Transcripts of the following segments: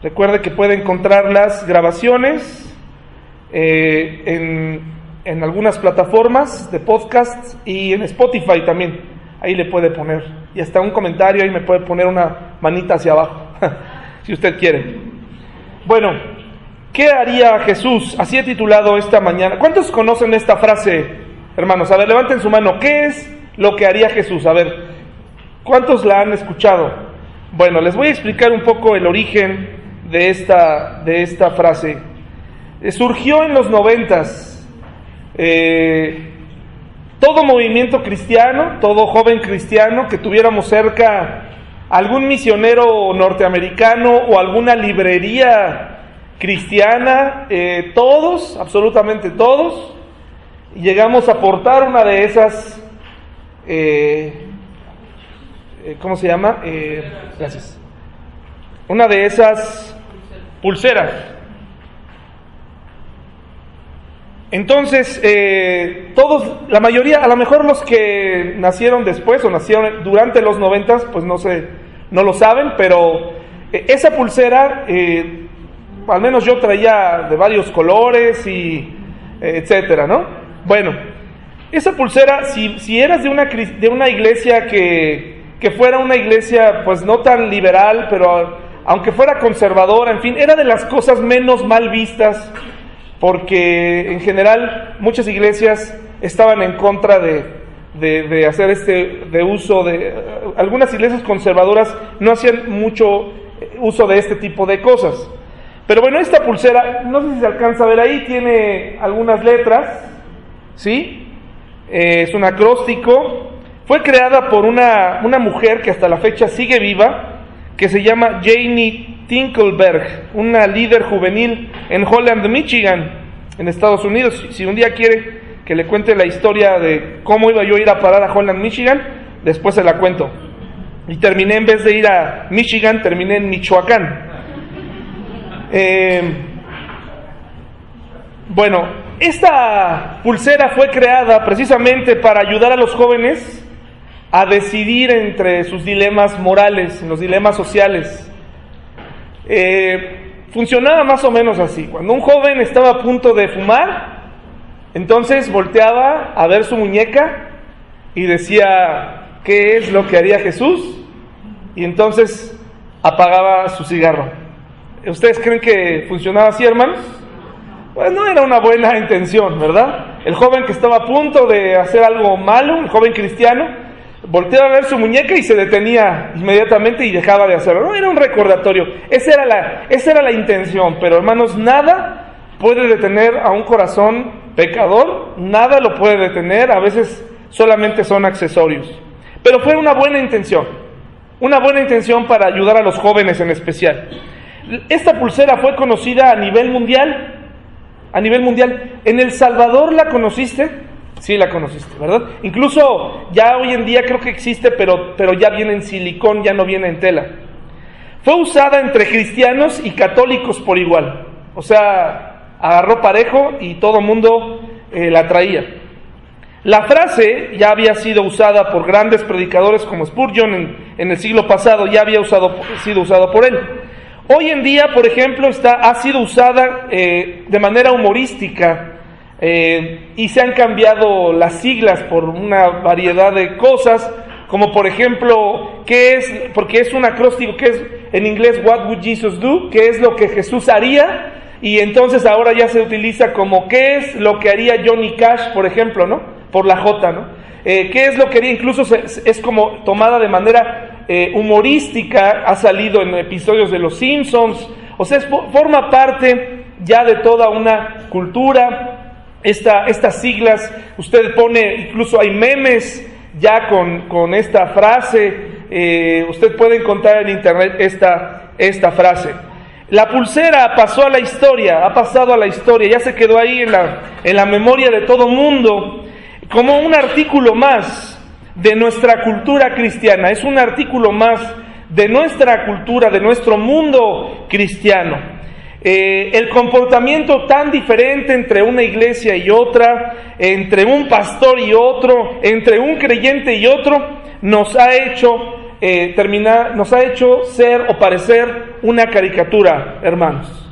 Recuerde que puede encontrar las grabaciones eh, en, en algunas plataformas de podcast y en Spotify también. Ahí le puede poner. Y hasta un comentario ahí me puede poner una manita hacia abajo, si usted quiere. Bueno, ¿qué haría Jesús? Así he titulado esta mañana. ¿Cuántos conocen esta frase, hermanos? A ver, levanten su mano. ¿Qué es lo que haría Jesús? A ver, ¿cuántos la han escuchado? Bueno, les voy a explicar un poco el origen de esta, de esta frase. Eh, surgió en los noventas. Eh, todo movimiento cristiano, todo joven cristiano que tuviéramos cerca algún misionero norteamericano o alguna librería cristiana, eh, todos, absolutamente todos, llegamos a aportar una de esas, eh, ¿cómo se llama? gracias. Una de esas pulseras. Entonces, todos, la mayoría, a lo mejor los que nacieron después o nacieron durante los noventas, pues no sé, no lo saben, pero esa pulsera al menos yo traía de varios colores y etcétera, ¿no? Bueno, esa pulsera, si, si eras de una, de una iglesia que, que fuera una iglesia pues no tan liberal, pero aunque fuera conservadora, en fin, era de las cosas menos mal vistas, porque en general muchas iglesias estaban en contra de, de, hacer este de uso de algunas iglesias conservadoras no hacían mucho uso de este tipo de cosas. Pero bueno, esta pulsera, no sé si se alcanza a ver ahí, tiene algunas letras, ¿sí? Eh, es un acróstico. Fue creada por una, una mujer que hasta la fecha sigue viva, que se llama Janie Tinkleberg, una líder juvenil en Holland, Michigan, en Estados Unidos. Si un día quiere que le cuente la historia de cómo iba yo a ir a parar a Holland, Michigan, después se la cuento. Y terminé, en vez de ir a Michigan, terminé en Michoacán. Eh, bueno, esta pulsera fue creada precisamente para ayudar a los jóvenes a decidir entre sus dilemas morales, los dilemas sociales. Eh, funcionaba más o menos así. Cuando un joven estaba a punto de fumar, entonces volteaba a ver su muñeca y decía, ¿qué es lo que haría Jesús? Y entonces apagaba su cigarro. ¿Ustedes creen que funcionaba así, hermanos? Pues no era una buena intención, ¿verdad? El joven que estaba a punto de hacer algo malo, el joven cristiano, volteaba a ver su muñeca y se detenía inmediatamente y dejaba de hacerlo. No era un recordatorio, esa era la, esa era la intención, pero hermanos, nada puede detener a un corazón pecador, nada lo puede detener, a veces solamente son accesorios. Pero fue una buena intención, una buena intención para ayudar a los jóvenes en especial. Esta pulsera fue conocida a nivel mundial. A nivel mundial. ¿En El Salvador la conociste? Sí, la conociste, ¿verdad? Incluso ya hoy en día creo que existe, pero, pero ya viene en silicón, ya no viene en tela. Fue usada entre cristianos y católicos por igual. O sea, agarró parejo y todo mundo eh, la traía. La frase ya había sido usada por grandes predicadores como Spurgeon en, el siglo pasado, ya había usado, sido usado por él. Hoy en día, por ejemplo, está, ha sido usada eh, de manera humorística eh, y se han cambiado las siglas por una variedad de cosas, como por ejemplo, ¿qué es? Porque es un acróstico que es en inglés What would Jesus do? ¿Qué es lo que Jesús haría? Y entonces ahora ya se utiliza como ¿qué es lo que haría Johnny Cash, por ejemplo, ¿no? Por la J, ¿no? Eh, ¿Qué es lo que haría? Incluso es como tomada de manera eh, humorística, ha salido en episodios de Los Simpsons, o sea, forma parte ya de toda una cultura. Esta, estas siglas, usted pone, incluso hay memes ya con, esta frase, eh, usted puede encontrar en internet esta, esta frase. La pulsera pasó a la historia, ha pasado a la historia, ya se quedó ahí en la, en la memoria de todo mundo, como un artículo más de nuestra cultura cristiana, es un artículo más de nuestra cultura, de nuestro mundo cristiano. Eh, el comportamiento tan diferente entre una iglesia y otra, entre un pastor y otro, entre un creyente y otro, nos ha hecho eh, terminar, nos ha hecho ser o parecer una caricatura, hermanos.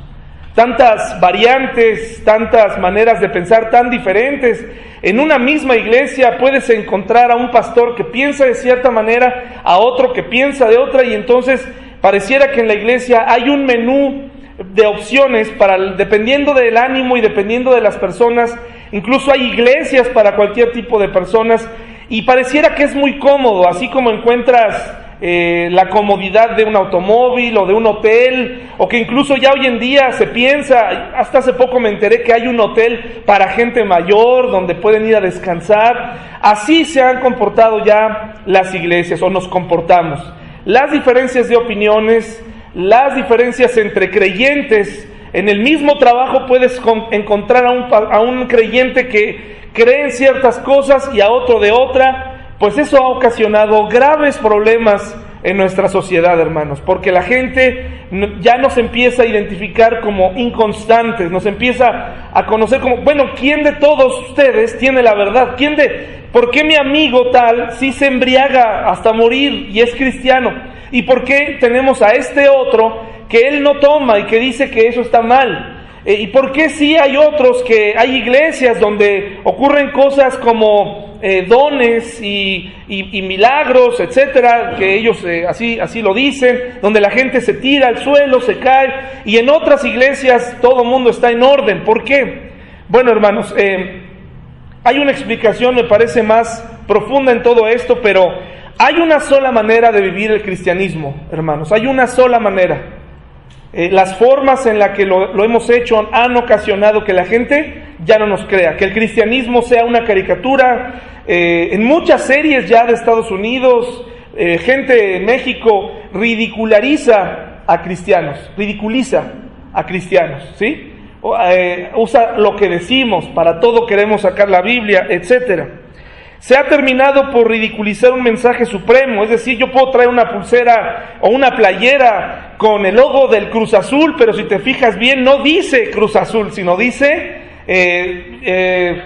Tantas variantes, tantas maneras de pensar tan diferentes. En una misma iglesia puedes encontrar a un pastor que piensa de cierta manera, a otro que piensa de otra, y entonces pareciera que en la iglesia hay un menú de opciones para dependiendo del ánimo y dependiendo de las personas. Incluso hay iglesias para cualquier tipo de personas y pareciera que es muy cómodo, así como encuentras eh, la comodidad de un automóvil o de un hotel, o que incluso ya hoy en día se piensa, hasta hace poco me enteré que hay un hotel para gente mayor donde pueden ir a descansar. Así se han comportado ya las iglesias o nos comportamos. Las diferencias de opiniones, las diferencias entre creyentes, en el mismo trabajo puedes encontrar a un, a un creyente que cree en ciertas cosas y a otro de otra, pues eso ha ocasionado graves problemas en nuestra sociedad, hermanos, porque la gente ya nos empieza a identificar como inconstantes, nos empieza a conocer como, bueno, ¿quién de todos ustedes tiene la verdad? ¿Quién de, por qué mi amigo tal sí se embriaga hasta morir y es cristiano? ¿Y por qué tenemos a este otro que él no toma y que dice que eso está mal? Eh, ¿Y por qué sí hay otros que hay iglesias donde ocurren cosas como eh, dones y, milagros, etcétera, que ellos eh, así, así lo dicen, donde la gente se tira al suelo, se cae, y en otras iglesias todo el mundo está en orden? ¿Por qué? Bueno, hermanos, hay una explicación, me parece más profunda en todo esto, pero hay una sola manera de vivir el cristianismo, hermanos, hay una sola manera. Eh, las formas en las que lo, hemos hecho han ocasionado que la gente ya no nos crea, que el cristianismo sea una caricatura. Eh, en muchas series ya de Estados Unidos, eh, gente en México ridiculariza a cristianos, ridiculiza a cristianos, ¿sí? usa lo que decimos, para todo queremos sacar la Biblia, etcétera. Se ha terminado por ridiculizar un mensaje supremo, es decir, yo puedo traer una pulsera o una playera con el logo del Cruz Azul, pero si te fijas bien, no dice Cruz Azul, sino dice eh, eh,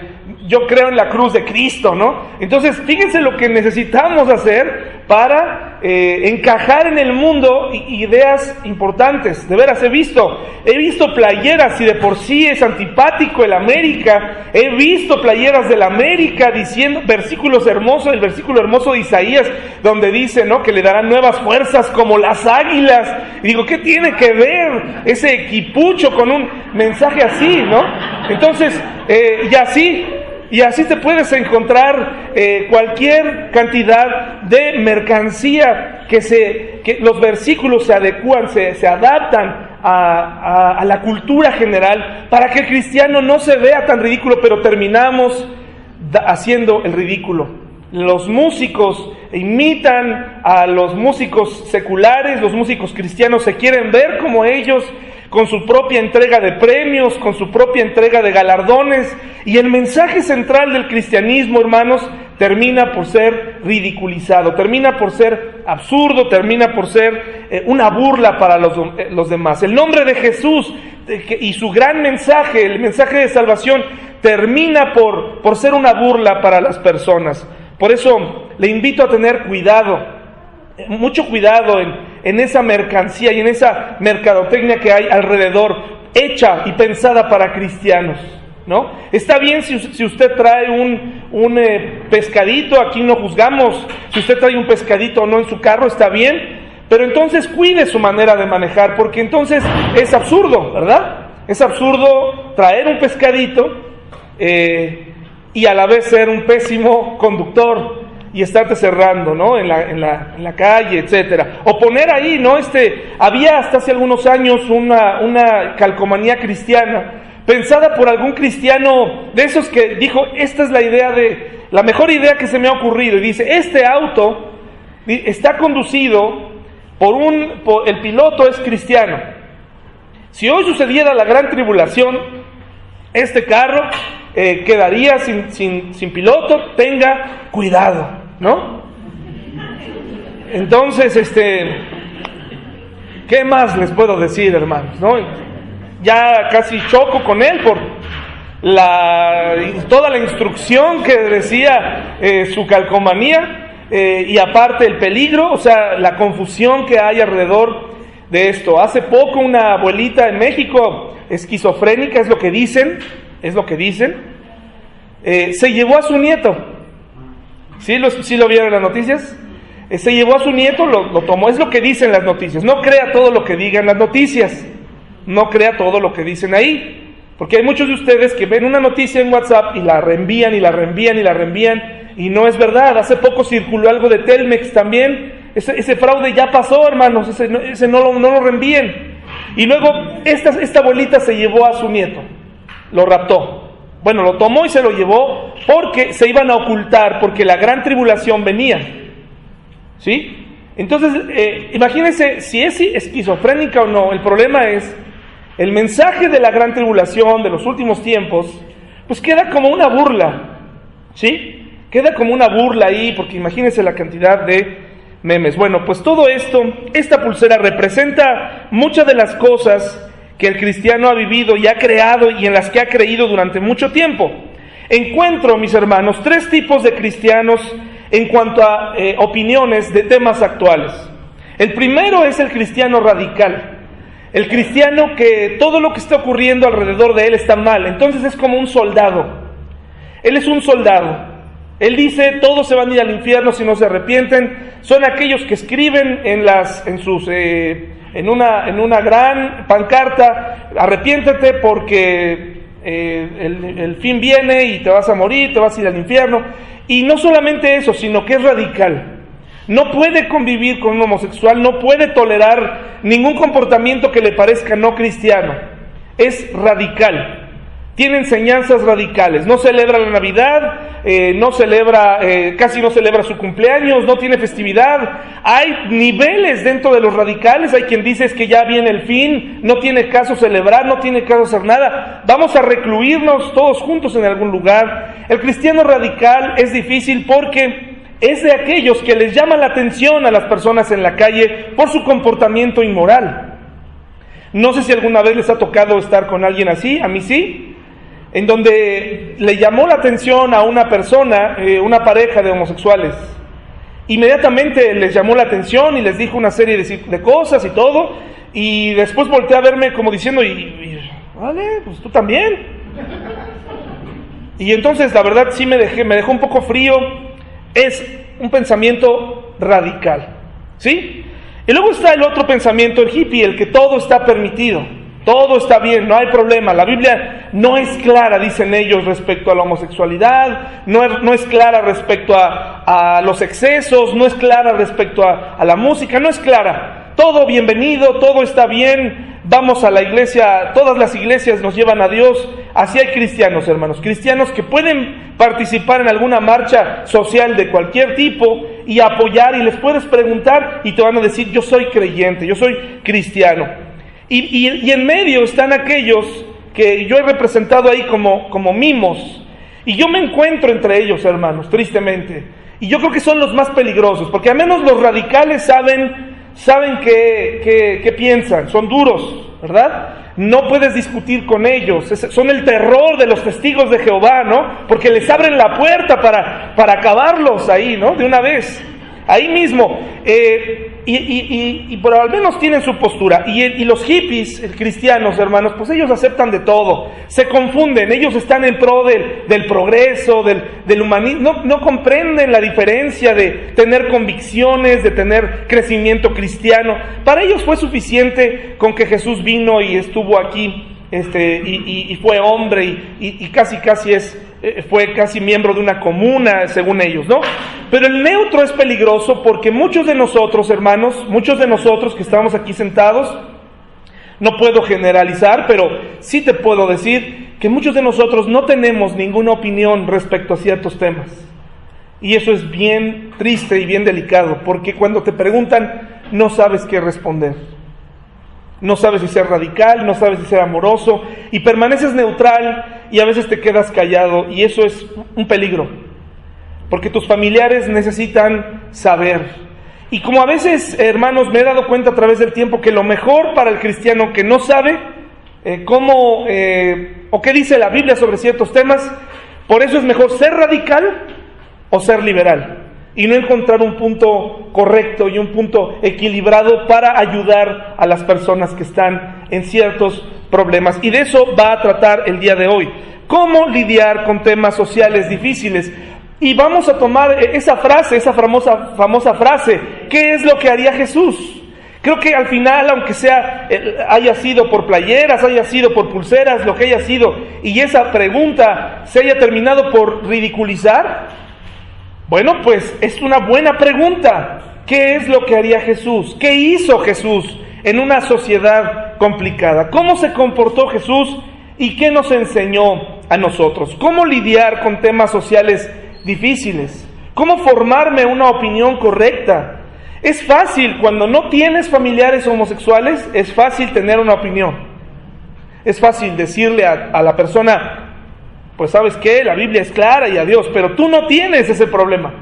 yo creo en la cruz de Cristo, ¿no? Entonces, fíjense lo que necesitamos hacer para eh, encajar en el mundo ideas importantes. De veras, he visto, he visto playeras y de por sí es antipático el América. He visto playeras del América diciendo versículos hermosos, el versículo hermoso de Isaías, donde dice, ¿no? Que le darán nuevas fuerzas como las águilas. Y digo, ¿qué tiene que ver ese equipucho con un mensaje así, ¿no? Entonces, eh, y así, y así te puedes encontrar eh, cualquier cantidad de mercancía que, se, que los versículos se adecúan, se, se adaptan a, a, la cultura general para que el cristiano no se vea tan ridículo, pero terminamos haciendo el ridículo. Los músicos imitan a los músicos seculares, los músicos cristianos se quieren ver como ellos con su propia entrega de premios, con su propia entrega de galardones. Y el mensaje central del cristianismo, hermanos, termina por ser ridiculizado, termina por ser absurdo, termina por ser eh, una burla para los, eh, los, demás. El nombre de Jesús y su gran mensaje, el mensaje de salvación, termina por, por ser una burla para las personas. Por eso le invito a tener cuidado, mucho cuidado en en esa mercancía y en esa mercadotecnia que hay alrededor, hecha y pensada para cristianos. ¿No? Está bien si, usted trae un, un eh, pescadito, aquí no juzgamos, si usted trae un pescadito o no en su carro, está bien, pero entonces cuide su manera de manejar, porque entonces es absurdo, ¿verdad? Es absurdo traer un pescadito eh, y a la vez ser un pésimo conductor, y estarte cerrando, ¿no? En la, en la, en la calle, etcétera. O poner ahí, ¿no? Este, había hasta hace algunos años una, una calcomanía cristiana pensada por algún cristiano de esos que dijo, esta es la idea de, la mejor idea que se me ha ocurrido. Y dice, este auto está conducido por un, el piloto es cristiano. Si hoy sucediera la gran tribulación, este carro eh, quedaría sin, sin, sin piloto, tenga cuidado. ¿No? Entonces, este, ¿qué más les puedo decir, hermanos? ¿no? Ya casi choco con él por la, toda la instrucción que decía eh, su calcomanía eh, y aparte el peligro, o sea, la confusión que hay alrededor de esto. Hace poco una abuelita en México, esquizofrénica, es lo que dicen, es lo que dicen, eh, se llevó a su nieto. ¿Sí lo, sí lo vieron las noticias? Eh, se llevó a su nieto, lo, lo tomó, es lo que dicen las noticias. No crea todo lo que digan las noticias, no crea todo lo que dicen ahí. Porque hay muchos de ustedes que ven una noticia en WhatsApp y la reenvían y la reenvían y la reenvían y no es verdad. Hace poco circuló algo de Telmex también. Ese, fraude ya pasó, hermanos. Ese, no, lo, no lo reenvíen. Y luego esta, esta abuelita se llevó a su nieto. Lo raptó. Bueno, lo tomó y se lo llevó porque se iban a ocultar, porque la gran tribulación venía. ¿Sí? Entonces, eh, imagínense si es esquizofrénica o no. El problema es, el mensaje de la gran tribulación de los últimos tiempos, pues queda como una burla. ¿Sí? Queda como una burla ahí, porque imagínense la cantidad de memes. Bueno, pues todo esto, esta pulsera representa muchas de las cosas que el cristiano ha vivido y ha creado y en las que ha creído durante mucho tiempo. Encuentro, mis hermanos, tres tipos de cristianos en cuanto a eh, opiniones de temas actuales. El primero es el cristiano radical. El cristiano que todo lo que está ocurriendo alrededor de él está mal. Entonces es como un soldado. Él es un soldado. Él dice, todos se van a ir al infierno si no se arrepienten. Son aquellos que escriben en, las, en, sus, eh, en, una, en una gran pancarta, arrepiéntete porque eh, el, el, fin viene y te vas a morir, te vas a ir al infierno. Y no solamente eso, sino que es radical. No puede convivir con un homosexual, no puede tolerar ningún comportamiento que le parezca no cristiano. Es radical tiene enseñanzas radicales. No celebra la Navidad, eh, no celebra, eh, casi no celebra su cumpleaños, no tiene festividad. Hay niveles dentro de los radicales. Hay quien dice es que ya viene el fin, no tiene caso celebrar, no tiene caso hacer nada. Vamos a recluirnos todos juntos en algún lugar. El cristiano radical es difícil porque es de aquellos que les llama la atención a las personas en la calle por su comportamiento inmoral. No sé si alguna vez les ha tocado estar con alguien así, a mí sí en donde le llamó la atención a una persona, eh, una pareja de homosexuales. Inmediatamente les llamó la atención y les dijo una serie de, cosas y todo, y después volteé a verme como diciendo, y, vale, pues tú también. Y entonces la verdad sí me, dejé, me dejó un poco frío, es un pensamiento radical, ¿sí? Y luego está el otro pensamiento, el hippie, el que todo está permitido. Todo está bien, no hay problema. La Biblia no es clara, dicen ellos, respecto a la homosexualidad, no es, clara respecto a, los excesos, no es clara respecto a la música, no es clara. Todo bienvenido, todo está bien, vamos a la iglesia, todas las iglesias nos llevan a Dios. Así hay cristianos, hermanos, cristianos que pueden participar en alguna marcha social de cualquier tipo y apoyar y les puedes preguntar y te van a decir, yo soy creyente, yo soy cristiano. Y, en medio están aquellos que yo he representado ahí como, como mimos. Y yo me encuentro entre ellos, hermanos, tristemente. Y yo creo que son los más peligrosos, porque al menos los radicales saben, saben qué, piensan, son duros, ¿verdad? No puedes discutir con ellos, son el terror de los testigos de Jehová, ¿no? Porque les abren la puerta para, para acabarlos ahí, ¿no? De una vez. Ahí mismo. Eh, y, y, y, por al menos tienen su postura. Y, los hippies cristianos, hermanos, pues ellos aceptan de todo. Se confunden. Ellos están en pro del, del progreso, del, del humanismo. No, no comprenden la diferencia de tener convicciones, de tener crecimiento cristiano. Para ellos fue suficiente con que Jesús vino y estuvo aquí este, y, fue hombre y, casi casi es, eh, fue casi miembro de una comuna, según ellos, ¿no? Pero el neutro es peligroso porque muchos de nosotros, hermanos, muchos de nosotros que estamos aquí sentados, no puedo generalizar, pero sí te puedo decir que muchos de nosotros no tenemos ninguna opinión respecto a ciertos temas. Y eso es bien triste y bien delicado, porque cuando te preguntan, no sabes qué responder no sabes si ser radical, no sabes si ser amoroso, y permaneces neutral y a veces te quedas callado, y eso es un peligro, porque tus familiares necesitan saber. Y como a veces, hermanos, me he dado cuenta a través del tiempo que lo mejor para el cristiano que no sabe eh, cómo eh, o qué dice la Biblia sobre ciertos temas, por eso es mejor ser radical o ser liberal. Y no encontrar un punto correcto y un punto equilibrado para ayudar a las personas que están en ciertos problemas. Y de eso va a tratar el día de hoy. ¿Cómo lidiar con temas sociales difíciles? Y vamos a tomar esa frase, esa famosa, famosa frase, ¿qué es lo que haría Jesús? Creo que al final, aunque sea, haya sido por playeras, haya sido por pulseras, lo que haya sido, y esa pregunta se haya terminado por ridiculizar, bueno, pues es una buena pregunta. ¿Qué es lo que haría Jesús? ¿Qué hizo Jesús en una sociedad complicada? ¿Cómo se comportó Jesús y qué nos enseñó a nosotros? ¿Cómo lidiar con temas sociales difíciles? ¿Cómo formarme una opinión correcta? Es fácil, cuando no tienes familiares homosexuales, es fácil tener una opinión. Es fácil decirle a, la persona, pues sabes qué, la Biblia es clara y adiós, pero tú no tienes ese problema.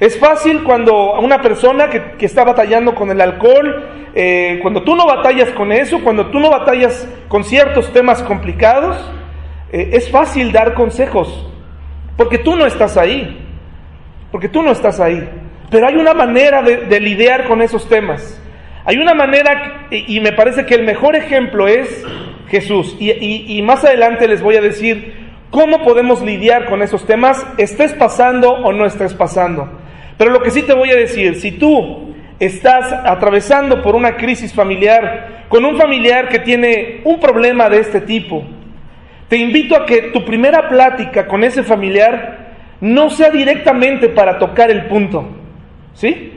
Es fácil cuando una persona que, está batallando con el alcohol, eh, cuando tú no batallas con eso, cuando tú no batallas con ciertos temas complicados, eh, es fácil dar consejos, porque tú no estás ahí, porque tú no estás ahí. Pero hay una manera de, lidiar con esos temas. Hay una manera, y, me parece que el mejor ejemplo es Jesús. Y, y, más adelante les voy a decir cómo podemos lidiar con esos temas, estés pasando o no estés pasando. Pero lo que sí te voy a decir, si tú estás atravesando por una crisis familiar, con un familiar que tiene un problema de este tipo, te invito a que tu primera plática con ese familiar no sea directamente para tocar el punto ¿Sí?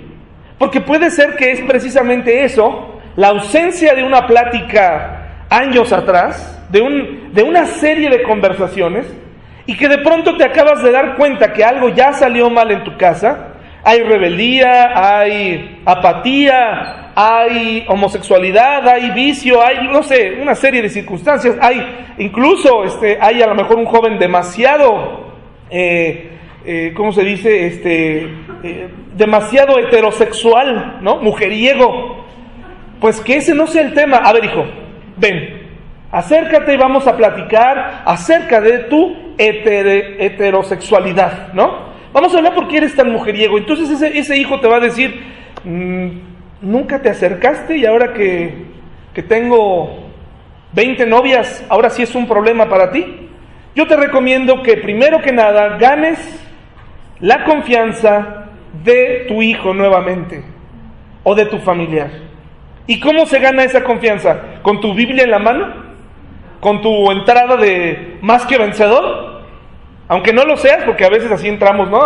Porque puede ser que es precisamente eso, la ausencia de una plática años atrás, de, un, de una serie de conversaciones, y que de pronto te acabas de dar cuenta que algo ya salió mal en tu casa, hay rebeldía, hay apatía, hay homosexualidad, hay vicio, hay, no sé, una serie de circunstancias, hay incluso, este, hay a lo mejor un joven demasiado eh, eh, ¿cómo se dice? Este, eh, demasiado heterosexual, ¿no? Mujeriego. Pues que ese no sea el tema. A ver, hijo, ven, acércate y vamos a platicar acerca de tu heterosexualidad, ¿no? Vamos a hablar por qué eres tan mujeriego. Entonces ese, hijo te va a decir, mm, nunca te acercaste y ahora que, que tengo 20 novias, ahora sí es un problema para ti. Yo te recomiendo que primero que nada ganes la confianza de tu hijo nuevamente o de tu familiar. ¿Y cómo se gana esa confianza? ¿Con tu Biblia en la mano? ¿Con tu entrada de más que vencedor? Aunque no lo seas, porque a veces así entramos, ¿no?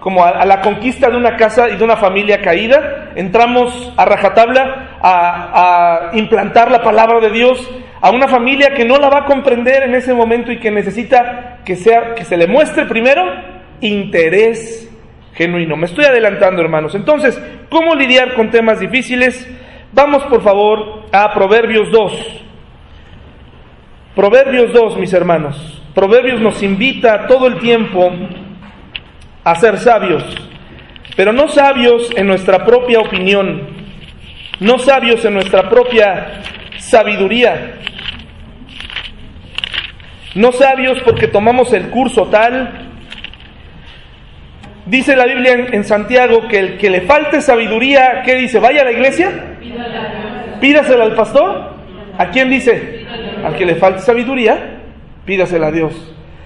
Como a, la conquista de una casa y de una familia caída, entramos a rajatabla a, a implantar la palabra de Dios a una familia que no la va a comprender en ese momento y que necesita que, sea, que se le muestre primero interés genuino. Me estoy adelantando, hermanos. Entonces, ¿cómo lidiar con temas difíciles? Vamos, por favor, a Proverbios 2. Proverbios 2, mis hermanos. Proverbios nos invita todo el tiempo a ser sabios, pero no sabios en nuestra propia opinión, no sabios en nuestra propia sabiduría, no sabios porque tomamos el curso tal Dice la Biblia en, Santiago que el que le falte sabiduría, ¿qué dice? ¿Vaya a la iglesia? Pídasela al pastor. ¿A quién dice? Al que le falte sabiduría, pídasela a Dios.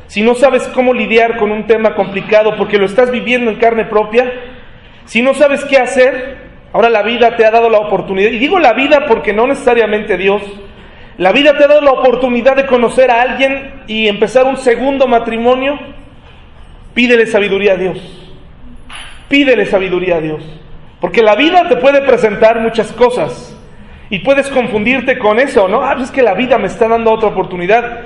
Si no sabes cómo lidiar con un tema complicado porque lo estás viviendo en carne propia, si no sabes qué hacer, ahora la vida te ha dado la oportunidad, y digo la vida porque no necesariamente Dios, la vida te ha dado la oportunidad de conocer a alguien y empezar un segundo matrimonio, pídele sabiduría a Dios. Pídele sabiduría a Dios. Porque la vida te puede presentar muchas cosas. Y puedes confundirte con eso, ¿no? Ah, es que la vida me está dando otra oportunidad.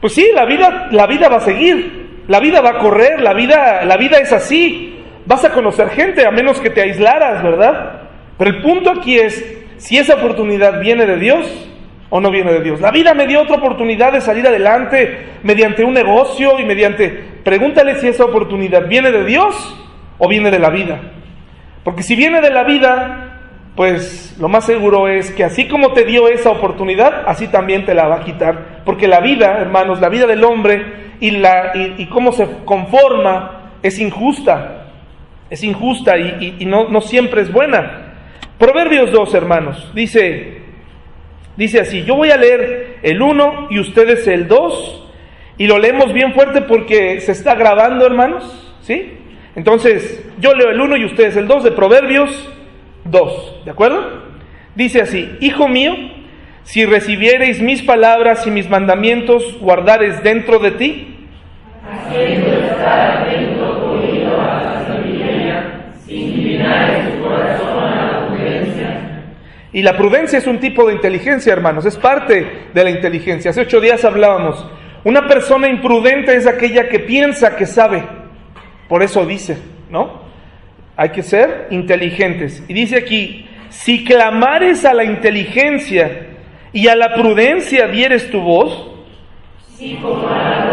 Pues sí, la vida, la vida va a seguir. La vida va a correr, la vida, la vida es así. Vas a conocer gente a menos que te aislaras, ¿verdad? Pero el punto aquí es si esa oportunidad viene de Dios o no viene de Dios. La vida me dio otra oportunidad de salir adelante mediante un negocio y mediante... Pregúntale si esa oportunidad viene de Dios o viene de la vida. Porque si viene de la vida, pues lo más seguro es que así como te dio esa oportunidad, así también te la va a quitar. Porque la vida, hermanos, la vida del hombre y, la, y, cómo se conforma es injusta. es injusta y, no, no siempre es buena. Proverbios 2, hermanos, dice, dice así, yo voy a leer el 1 y ustedes el 2 y lo leemos bien fuerte porque se está grabando, hermanos, ¿sí? Entonces, yo leo el 1 y ustedes el 2 de Proverbios 2, ¿de acuerdo? Dice así, Hijo mío, si recibiereis mis palabras y mis mandamientos, guardares dentro de ti. Y la prudencia es un tipo de inteligencia, hermanos, es parte de la inteligencia. Hace ocho días hablábamos, una persona imprudente es aquella que piensa que sabe, por eso dice, ¿no? Hay que ser inteligentes. Y dice aquí, si clamares a la inteligencia y a la prudencia dieres tu voz, si como la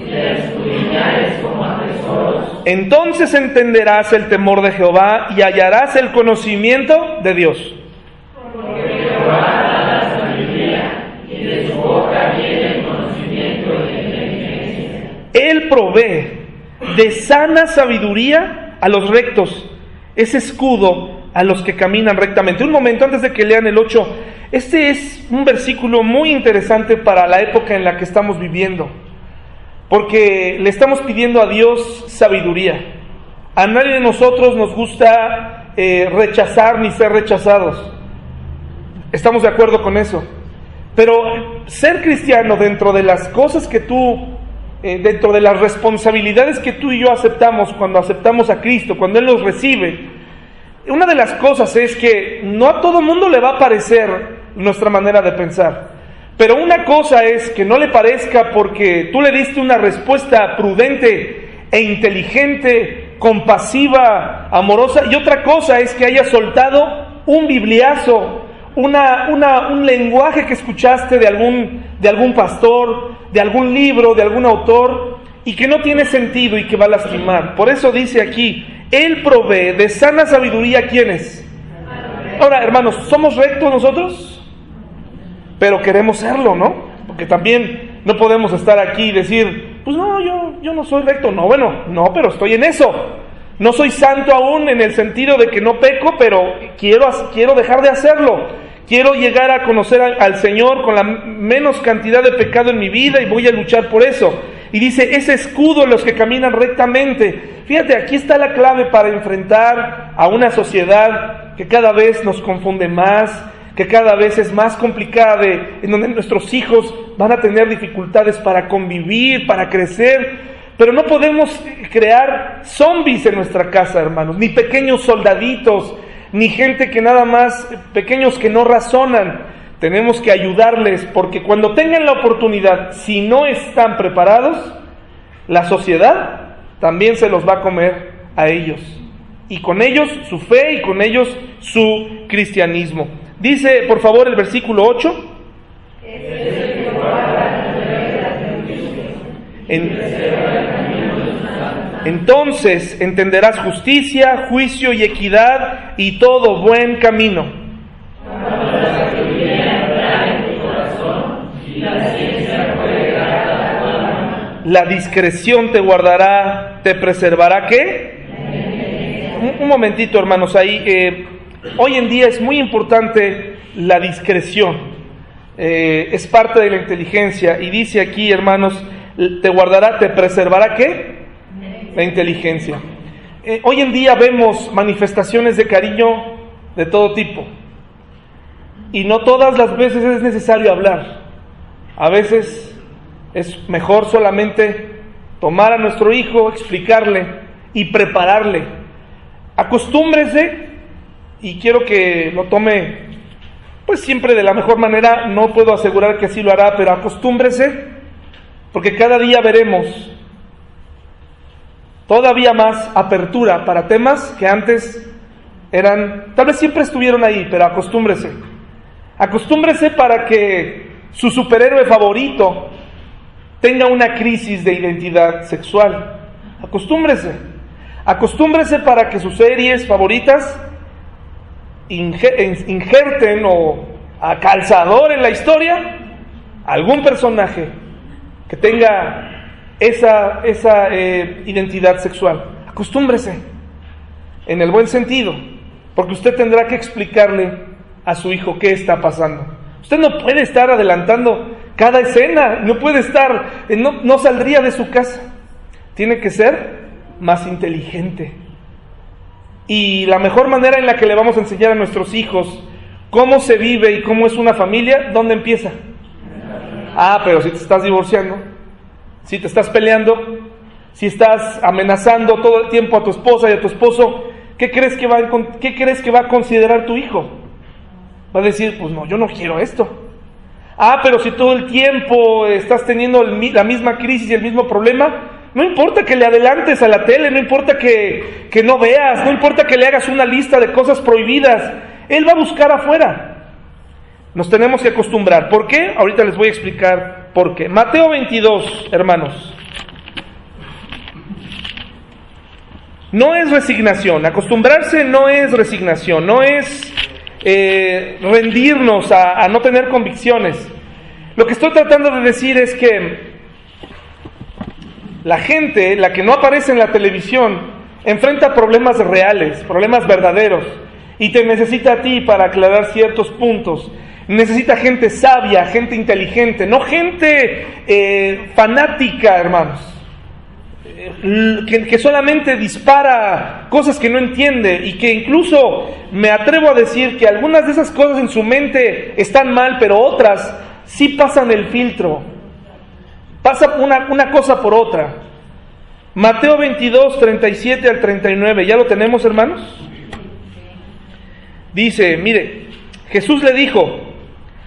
y como a tesoros, entonces entenderás el temor de Jehová y hallarás el conocimiento de Dios. Porque Jehová da la sabiduría y de su boca viene el conocimiento de inteligencia. Él provee de sana sabiduría a los rectos ese escudo a los que caminan rectamente. Un momento antes de que lean el 8, este es un versículo muy interesante para la época en la que estamos viviendo, porque le estamos pidiendo a Dios sabiduría. A nadie de nosotros nos gusta eh, rechazar ni ser rechazados. Estamos de acuerdo con eso. Pero ser cristiano dentro de las cosas que tú, eh, dentro de las responsabilidades que tú y yo aceptamos cuando aceptamos a Cristo, cuando Él nos recibe, una de las cosas es que no a todo mundo le va a parecer nuestra manera de pensar. Pero una cosa es que no le parezca porque tú le diste una respuesta prudente e inteligente, compasiva, amorosa, y otra cosa es que haya soltado un bibliazo, una, una, un lenguaje que escuchaste de algún, de algún pastor, de algún libro, de algún autor, y que no tiene sentido y que va a lastimar. Por eso dice aquí, Él provee de sana sabiduría a quienes. Ahora, hermanos, ¿somos rectos nosotros? Pero queremos serlo, ¿no? Porque también no podemos estar aquí y decir, pues no, yo, yo no soy recto. No, bueno, no, pero estoy en eso. No soy santo aún en el sentido de que no peco, pero quiero, quiero dejar de hacerlo. Quiero llegar a conocer al Señor con la menos cantidad de pecado en mi vida y voy a luchar por eso. Y dice, ese escudo los que caminan rectamente. Fíjate, aquí está la clave para enfrentar a una sociedad que cada vez nos confunde más, que cada vez es más complicada, en donde nuestros hijos van a tener dificultades para convivir, para crecer. Pero no podemos crear zombies en nuestra casa, hermanos, ni pequeños soldaditos, ni gente que nada más, pequeños que no razonan. Tenemos que ayudarles porque cuando tengan la oportunidad, si no están preparados, la sociedad también se los va a comer a ellos. Y con ellos su fe y con ellos su cristianismo. Dice, por favor, el versículo 8. Entonces entenderás justicia, juicio y equidad y todo buen camino. La discreción te guardará, te preservará qué? Un, momentito, hermanos, ahí. Eh, hoy en día es muy importante la discreción. Eh, es parte de la inteligencia. Y dice aquí, hermanos, te guardará, te preservará qué? La inteligencia. Eh, hoy en día vemos manifestaciones de cariño de todo tipo. Y no todas las veces es necesario hablar. A veces es mejor solamente tomar a nuestro hijo, explicarle y prepararle. Acostúmbrese, y quiero que lo tome, pues siempre de la mejor manera, no puedo asegurar que así lo hará, pero acostúmbrese, porque cada día veremos todavía más apertura para temas que antes eran, tal vez siempre estuvieron ahí, pero acostúmbrese. Acostúmbrese para que su superhéroe favorito tenga una crisis de identidad sexual. Acostúmbrese. Acostúmbrese para que sus series favoritas injerten o a calzador en la historia algún personaje que tenga esa, esa eh, identidad sexual. Acostúmbrese, en el buen sentido, porque usted tendrá que explicarle a su hijo qué está pasando. Usted no puede estar adelantando cada escena, no puede estar, no, no saldría de su casa. Tiene que ser más inteligente. Y la mejor manera en la que le vamos a enseñar a nuestros hijos cómo se vive y cómo es una familia, ¿dónde empieza? Ah, pero si te estás divorciando, si te estás peleando, si estás amenazando todo el tiempo a tu esposa y a tu esposo, ¿qué crees que va a, qué crees que va a considerar tu hijo? Va a decir, pues no, yo no quiero esto. Ah, pero si todo el tiempo estás teniendo la misma crisis y el mismo problema, no importa que le adelantes a la tele, no importa que, que no veas, no importa que le hagas una lista de cosas prohibidas, él va a buscar afuera. Nos tenemos que acostumbrar. ¿Por qué? Ahorita les voy a explicar por qué. Mateo 22, hermanos. No es resignación. Acostumbrarse no es resignación. No es eh, rendirnos a, a no tener convicciones. Lo que estoy tratando de decir es que la gente, la que no aparece en la televisión, enfrenta problemas reales, problemas verdaderos, y te necesita a ti para aclarar ciertos puntos. Necesita gente sabia, gente inteligente, no gente eh, fanática, hermanos, eh, que, solamente dispara cosas que no entiende y que incluso me atrevo a decir que algunas de esas cosas en su mente están mal, pero otras sí pasan el filtro. Pasa una, una cosa por otra. Mateo 22, 37 al 39, ¿ya lo tenemos, hermanos? Dice, mire, Jesús le dijo,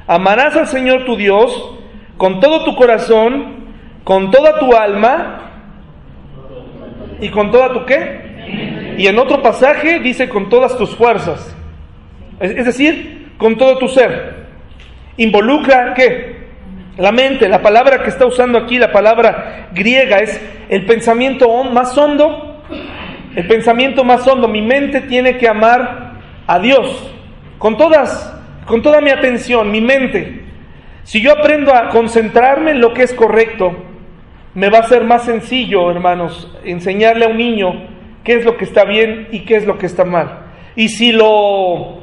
Amarás al Señor tu Dios con todo tu corazón, con toda tu alma y con toda tu qué. Y en otro pasaje dice con todas tus fuerzas. Es decir, con todo tu ser. Involucra qué? La mente, la palabra que está usando aquí, la palabra griega, es el pensamiento más hondo. El pensamiento más hondo. Mi mente tiene que amar a Dios con todas con toda mi atención, mi mente, si yo aprendo a concentrarme en lo que es correcto, me va a ser más sencillo, hermanos, enseñarle a un niño qué es lo que está bien y qué es lo que está mal. Y si lo,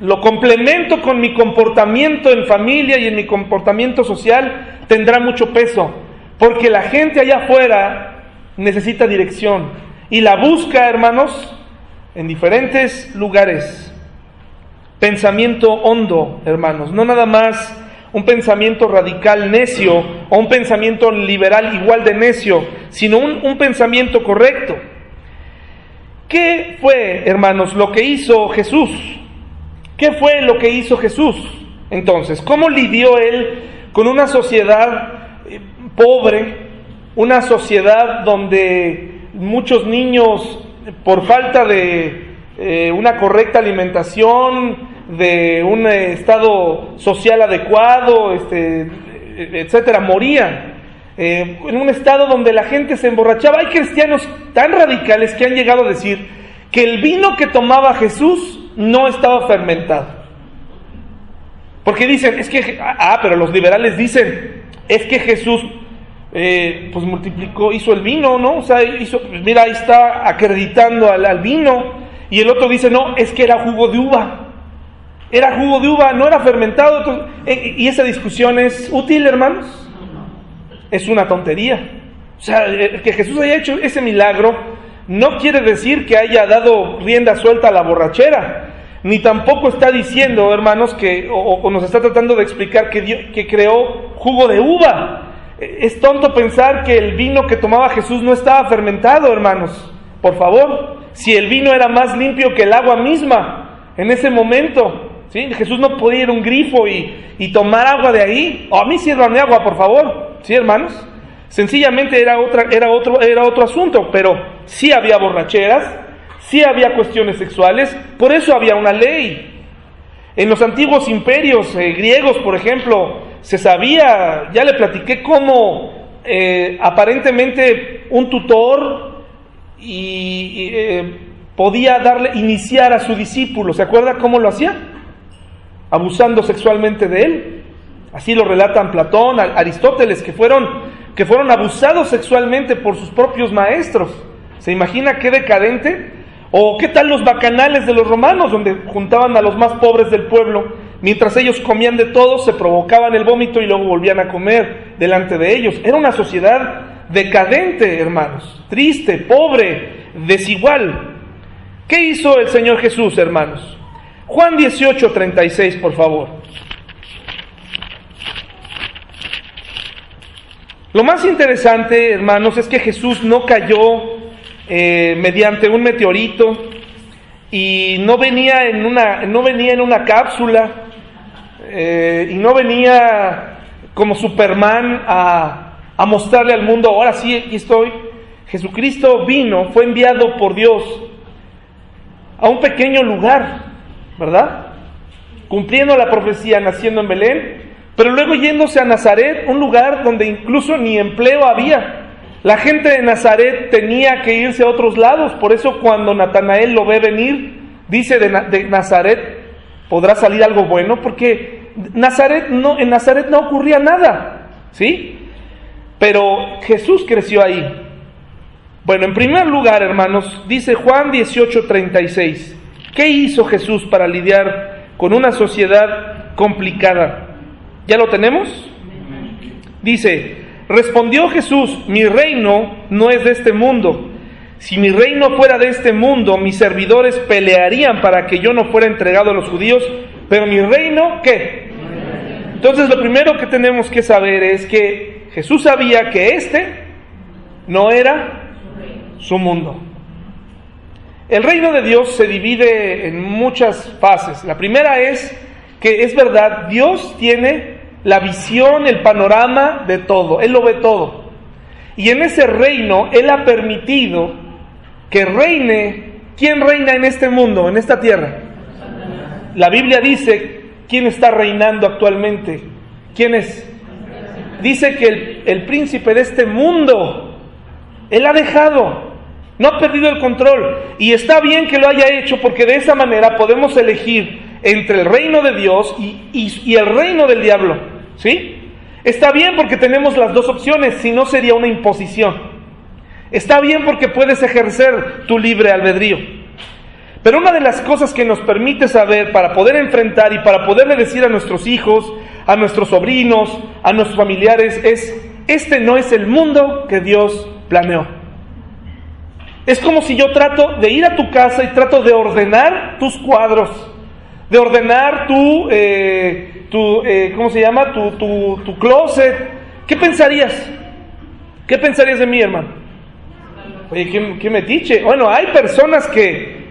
lo complemento con mi comportamiento en familia y en mi comportamiento social, tendrá mucho peso, porque la gente allá afuera necesita dirección y la busca, hermanos, en diferentes lugares pensamiento hondo, hermanos, no nada más un pensamiento radical necio o un pensamiento liberal igual de necio, sino un, pensamiento correcto. ¿Qué fue, hermanos, lo que hizo Jesús? ¿Qué fue lo que hizo Jesús? Entonces, ¿cómo lidió él con una sociedad eh, pobre, una sociedad donde muchos niños, por falta de eh, una correcta alimentación, de un estado social adecuado, este, etcétera, morían. Eh, en un estado donde la gente se emborrachaba. Hay cristianos tan radicales que han llegado a decir que el vino que tomaba Jesús no estaba fermentado. Porque dicen, es que, ah, pero los liberales dicen, es que Jesús eh, pues multiplicó, hizo el vino, ¿no? O sea, mira, ahí está acreditando al, al vino. Y el otro dice, no, es que era jugo de uva. Era jugo de uva, no era fermentado. Eh, ¿Y esa discusión es útil, hermanos? Es una tontería. O sea, que Jesús haya hecho ese milagro no quiere decir que haya dado rienda suelta a la borrachera. Ni tampoco está diciendo, hermanos, que, o, nos está tratando de explicar que, que creó jugo de uva. Eh, es tonto pensar que el vino que tomaba Jesús no estaba fermentado, hermanos. Por favor, si el vino era más limpio que el agua misma en ese momento, Jesús no podía ir a un grifo y, tomar agua de ahí. O a mí sírvanme agua, por favor. ¿Sí, hermanos? Sencillamente era, otra, era, otro, era otro asunto, pero sí había borracheras, sí había cuestiones sexuales, por eso había una ley. En los antiguos imperios eh, griegos, por ejemplo, se sabía, ya le platiqué cómo eh, aparentemente un tutor y, eh, podía darle, iniciar a su discípulo. ¿Se acuerda cómo lo hacía? Abusando sexualmente de él. Así lo relatan Platón, Aristóteles, que fueron, que fueron abusados sexualmente por sus propios maestros. ¿Se imagina qué decadente? ¿O qué tal los bacanales de los romanos, donde juntaban a los más pobres del pueblo? Mientras ellos comían de todo, se provocaban el vómito y luego volvían a comer delante de ellos. Era una sociedad decadente, hermanos, triste, pobre, desigual. ¿Qué hizo el Señor Jesús, hermanos? Juan 18, 36, por favor. Lo más interesante, hermanos, es que Jesús no cayó eh, mediante un meteorito y no venía en una, no venía en una cápsula eh, y no venía como Superman a, a mostrarle al mundo, ahora sí, aquí estoy. Jesucristo vino, fue enviado por Dios a un pequeño lugar, ¿verdad? Cumpliendo la profecía, naciendo en Belén, pero luego yéndose a Nazaret, un lugar donde incluso ni empleo había. La gente de Nazaret tenía que irse a otros lados, por eso cuando Natanael lo ve venir, dice de, Nazaret, ¿podrá salir algo bueno? Porque Nazaret no, en Nazaret no ocurría nada, ¿sí? Pero Jesús creció ahí. Bueno, en primer lugar, hermanos, dice Juan 18:36, ¿qué hizo Jesús para lidiar con una sociedad complicada? ¿Ya lo tenemos? Dice, respondió Jesús, mi reino no es de este mundo. Si mi reino fuera de este mundo, mis servidores pelearían para que yo no fuera entregado a los judíos, pero mi reino, ¿qué? Entonces lo primero que tenemos que saber es que Jesús sabía que este no era su mundo. El reino de Dios se divide en muchas fases. La primera es que es verdad, Dios tiene la visión, el panorama de todo. Él lo ve todo. Y en ese reino Él ha permitido que reine. ¿Quién reina en este mundo, en esta tierra? La Biblia dice quién está reinando actualmente. ¿Quién es? Dice que el, el príncipe de este mundo, Él ha dejado, no ha perdido el control. Y está bien que lo haya hecho porque de esa manera podemos elegir entre el reino de Dios y, el reino del diablo. ¿Sí? Está bien porque tenemos las dos opciones, si no sería una imposición. Está bien porque puedes ejercer tu libre albedrío. Pero una de las cosas que nos permite saber para poder enfrentar y para poderle decir a nuestros hijos, a nuestros sobrinos, a nuestros familiares es, este no es el mundo que Dios planeó. Es como si yo trato de ir a tu casa y trato de ordenar tus cuadros, de ordenar tu, eh, eh, ¿cómo se llama? Tu, tu, tu closet. ¿Qué pensarías? ¿Qué pensarías de mí, hermano? Oye, ¿qué, qué metiche? Bueno, hay personas que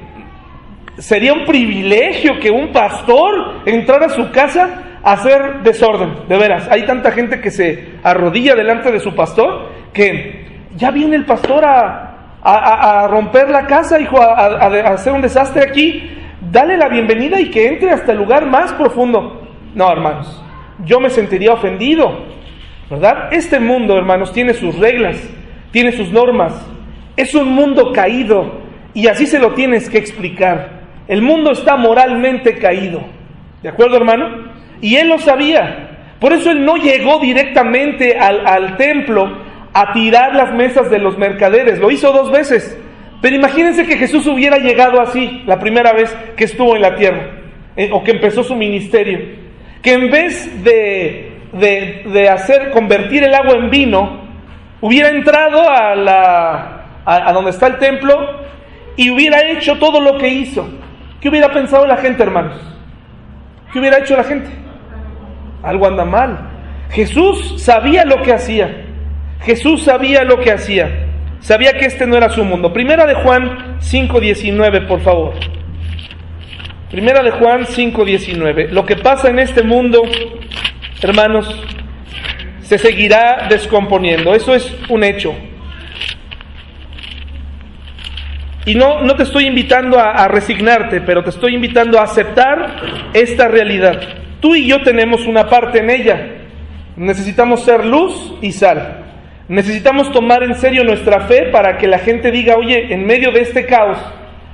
sería un privilegio que un pastor entrara a su casa a hacer desorden, de veras. Hay tanta gente que se arrodilla delante de su pastor que ya viene el pastor a, a, romper la casa, hijo, a, a, hacer un desastre aquí dale la bienvenida y que entre hasta el lugar más profundo. No, hermanos, yo me sentiría ofendido, ¿verdad? Este mundo, hermanos, tiene sus reglas, tiene sus normas. Es un mundo caído y así se lo tienes que explicar. El mundo está moralmente caído. ¿De acuerdo, hermano? Y él lo sabía. Por eso él no llegó directamente al, al templo a tirar las mesas de los mercaderes. Lo hizo dos veces. Pero imagínense que Jesús hubiera llegado así la primera vez que estuvo en la tierra eh, o que empezó su ministerio. Que en vez de, de, hacer convertir el agua en vino, hubiera entrado a, la, a, donde está el templo y hubiera hecho todo lo que hizo. ¿Qué hubiera pensado la gente, hermanos? ¿Qué hubiera hecho la gente? Algo anda mal. Jesús sabía lo que hacía. Jesús sabía lo que hacía. Sabía que este no era su mundo. Primera de Juan 5.19, por favor. Primera de Juan 5.19. Lo que pasa en este mundo, hermanos, se seguirá descomponiendo. Eso es un hecho. Y no, no te estoy invitando a, a resignarte, pero te estoy invitando a aceptar esta realidad. Tú y yo tenemos una parte en ella. Necesitamos ser luz y sal. Necesitamos tomar en serio nuestra fe para que la gente diga, oye, en medio de este caos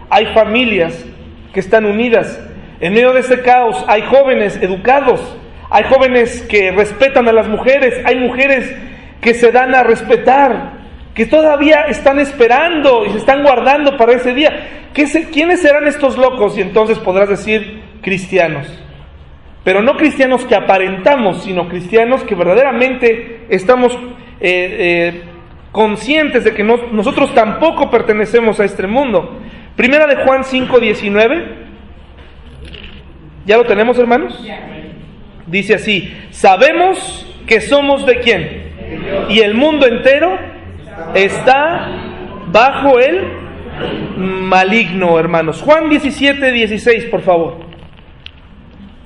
hay familias que están unidas, en medio de este caos hay jóvenes educados, hay jóvenes que respetan a las mujeres, hay mujeres que se dan a respetar, que todavía están esperando y se están guardando para ese día. ¿Quiénes serán estos locos? Y entonces podrás decir cristianos. Pero no cristianos que aparentamos, sino cristianos que verdaderamente estamos eh, eh, conscientes de que nosotros tampoco pertenecemos a este mundo. Primera de Juan 5, 19. ¿Ya lo tenemos, hermanos? Dice así, sabemos que somos de quién. Y el mundo entero está bajo el maligno, hermanos. Juan 17, 16, por favor.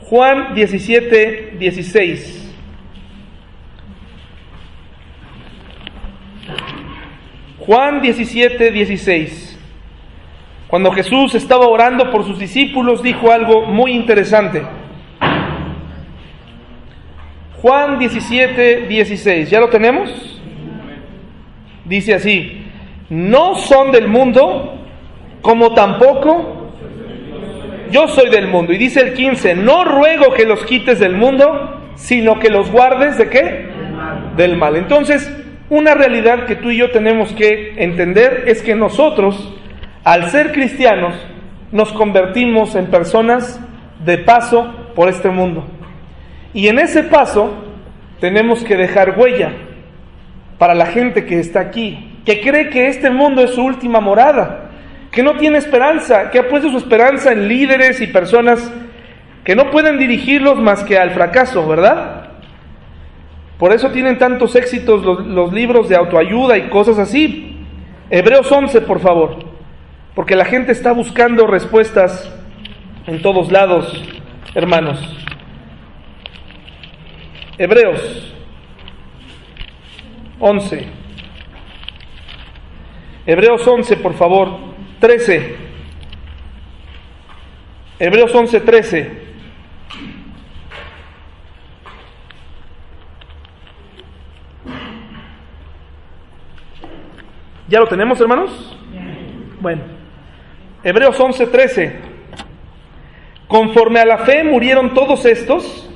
Juan 17, 16. Juan 17, 16. Cuando Jesús estaba orando por sus discípulos, dijo algo muy interesante. Juan 17, 16. ¿Ya lo tenemos? Dice así, no son del mundo, como tampoco yo soy del mundo. Y dice el 15, no ruego que los quites del mundo, sino que los guardes de qué? Del mal. Entonces, una realidad que tú y yo tenemos que entender es que nosotros, al ser cristianos, nos convertimos en personas de paso por este mundo. Y en ese paso tenemos que dejar huella para la gente que está aquí, que cree que este mundo es su última morada, que no tiene esperanza, que ha puesto su esperanza en líderes y personas que no pueden dirigirlos más que al fracaso, ¿verdad? Por eso tienen tantos éxitos los, los libros de autoayuda y cosas así. Hebreos 11, por favor, porque la gente está buscando respuestas en todos lados, hermanos. Hebreos 11. Hebreos 11, por favor. 13. Hebreos 11, 13. ¿Ya lo tenemos, hermanos? Bueno. Hebreos 11, 13. Conforme a la fe murieron todos estos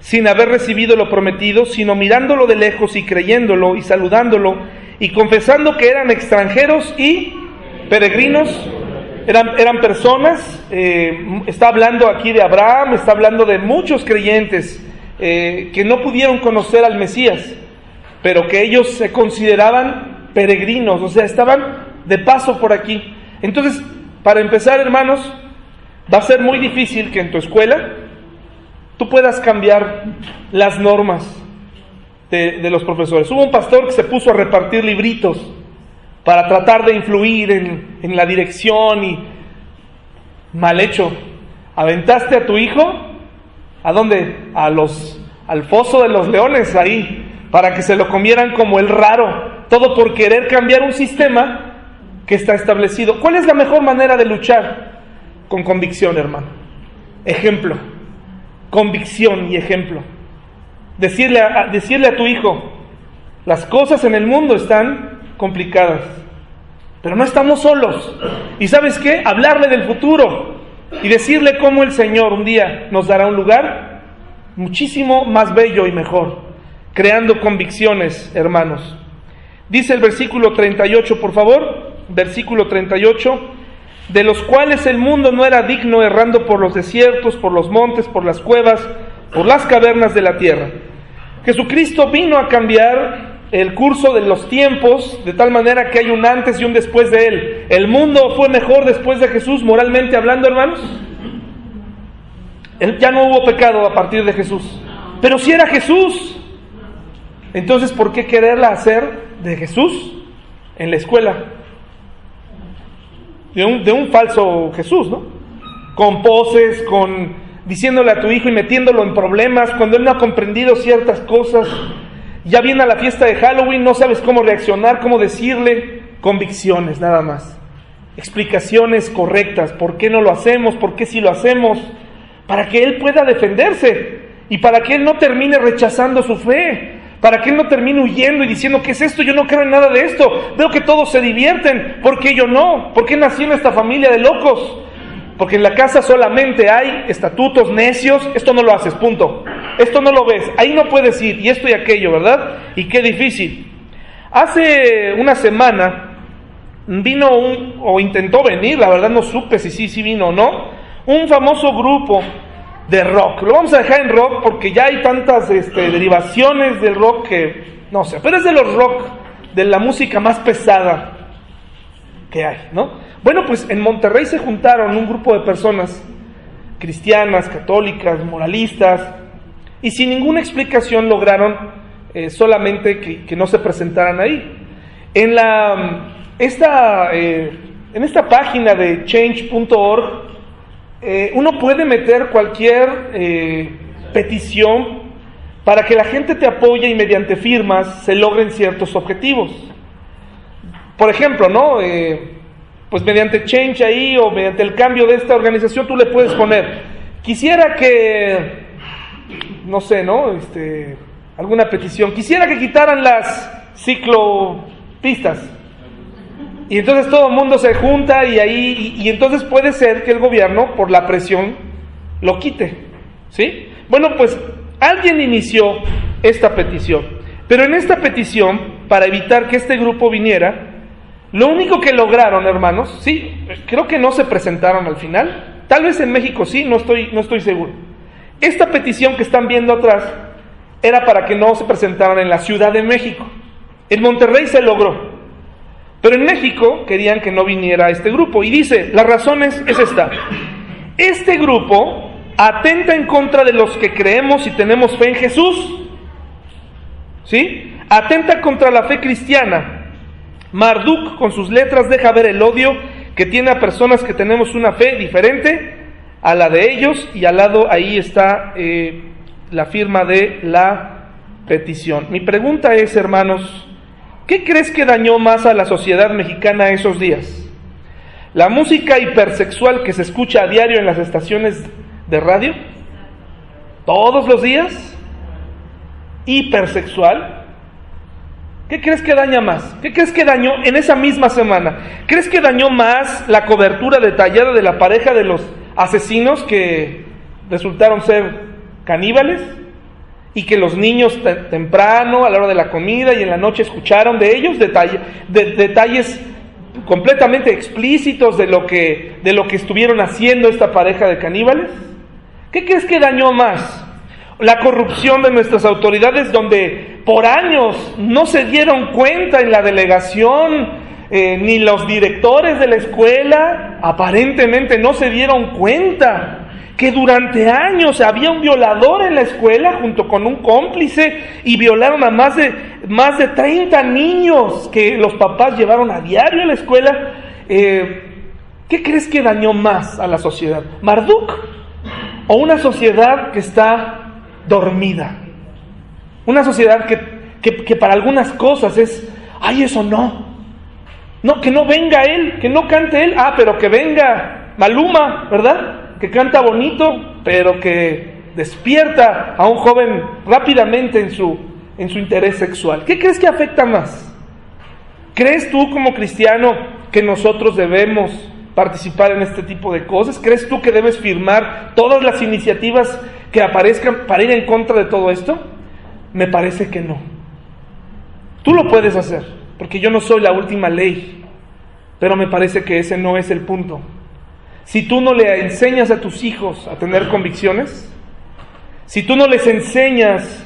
sin haber recibido lo prometido, sino mirándolo de lejos y creyéndolo y saludándolo y confesando que eran extranjeros y peregrinos, eran, eran personas, eh, está hablando aquí de Abraham, está hablando de muchos creyentes eh, que no pudieron conocer al Mesías, pero que ellos se consideraban peregrinos, o sea, estaban de paso por aquí. Entonces, para empezar, hermanos, va a ser muy difícil que en tu escuela, tú puedas cambiar las normas de, los profesores. Hubo un pastor que se puso a repartir libritos para tratar de influir en, la dirección y mal hecho. ¿Aventaste a tu hijo? ¿A dónde? A los, al foso de los leones ahí, para que se lo comieran como el raro. Todo por querer cambiar un sistema que está establecido. ¿Cuál es la mejor manera de luchar? Con convicción, hermano. Ejemplo convicción y ejemplo. Decirle a, decirle a tu hijo, las cosas en el mundo están complicadas, pero no estamos solos. ¿Y sabes qué? Hablarle del futuro y decirle cómo el Señor un día nos dará un lugar muchísimo más bello y mejor, creando convicciones, hermanos. Dice el versículo 38, por favor, versículo 38 de los cuales el mundo no era digno errando por los desiertos, por los montes, por las cuevas, por las cavernas de la tierra. Jesucristo vino a cambiar el curso de los tiempos de tal manera que hay un antes y un después de él. ¿El mundo fue mejor después de Jesús moralmente hablando, hermanos? Ya no hubo pecado a partir de Jesús. Pero si era Jesús, entonces ¿por qué quererla hacer de Jesús en la escuela? de un, de un falso Jesús, ¿no? Con poses, con diciéndole a tu hijo y metiéndolo en problemas, cuando él no ha comprendido ciertas cosas, ya viene a la fiesta de Halloween, no sabes cómo reaccionar, cómo decirle, convicciones nada más, explicaciones correctas, por qué no lo hacemos, por qué sí lo hacemos, para que él pueda defenderse y para que él no termine rechazando su fe, para que él no termine huyendo y diciendo, ¿qué es esto? Yo no creo en nada de esto. Veo que todos se divierten. ¿Por qué yo no? ¿Por qué nací en esta familia de locos? Porque en la casa solamente hay estatutos necios. Esto no lo haces, punto. Esto no lo ves. Ahí no puedes ir. Y esto y aquello, ¿verdad? Y qué difícil. Hace una semana vino un, o intentó venir, la verdad no supe si sí, sí vino o no, un famoso grupo de rock. Lo vamos a dejar en rock porque ya hay tantas este, derivaciones del rock que no sé, pero es de los rock, de la música más pesada que hay, ¿no? Bueno, pues en Monterrey se juntaron un grupo de personas cristianas, católicas, moralistas, y sin ninguna explicación lograron eh, solamente que, no se presentaran ahí. En, la, esta, eh, en esta página de change.org, eh, uno puede meter cualquier petición para que la gente te apoye y mediante firmas se logren ciertos objetivos. Por ejemplo, ¿no? pues mediante change ahí o mediante el cambio de esta organización tú le puedes poner, quisiera que, no sé, ¿no? Este, alguna petición, quisiera que quitaran las ciclopistas. Y entonces todo el mundo se junta y ahí, y, entonces puede ser que el gobierno, por la presión, lo quite. ¿Sí? Bueno, pues alguien inició esta petición. Pero en esta petición, para evitar que este grupo viniera, lo único que lograron, hermanos, sí, creo que no se presentaron al final. Tal vez en México sí, no estoy, no estoy seguro. Esta petición que están viendo atrás era para que no se presentaran en la Ciudad de México. En Monterrey se logró. Pero en México querían que no viniera este grupo. Y dice, la razón es, es esta. Este grupo atenta en contra de los que creemos y tenemos fe en Jesús. ¿Sí? Atenta contra la fe cristiana Marduk con sus letras deja ver el odio que tiene a personas que tenemos una fe diferente a la de ellos y al lado ahí está eh, la firma de la petición. Mi pregunta es, hermanos, ¿qué crees que dañó más a la sociedad mexicana esos días? ¿La música hipersexual que se escucha a diario en las estaciones de radio? ¿Todos los días? ¿Hipersexual? ¿Qué crees que daña más? ¿Qué crees que dañó en esa misma semana? ¿Crees que dañó más la cobertura detallada de la pareja de los asesinos que resultaron ser caníbales? Y que los niños temprano, a la hora de la comida y en la noche escucharon de ellos detalles completamente explícitos de lo, que, de lo que estuvieron haciendo esta pareja de caníbales? ¿Qué crees que dañó más? la corrupción de nuestras autoridades donde por años no se dieron cuenta en la delegación, eh, ni los directores de la escuela aparentemente no se dieron cuenta que durante años había un violador en la escuela junto con un cómplice y violaron a más de, más de 30 niños que los papás llevaron a diario a la escuela. Eh, ¿Qué crees que dañó más a la sociedad? ¿Marduk? ¿O una sociedad que está dormida. Una sociedad que, para algunas cosas es, ay, eso no. No, que no venga él, que no cante él, ah, pero que venga Maluma, ¿verdad? Que canta bonito, pero que despierta a un joven rápidamente en su, en su interés sexual. ¿Qué crees que afecta más? ¿Crees tú como cristiano que nosotros debemos participar en este tipo de cosas? ¿Crees tú que debes firmar todas las iniciativas que aparezcan para ir en contra de todo esto? Me parece que no. Tú lo puedes hacer, porque yo no soy la última ley, pero me parece que ese no es el punto. Si tú no le enseñas a tus hijos a tener convicciones, si tú no les enseñas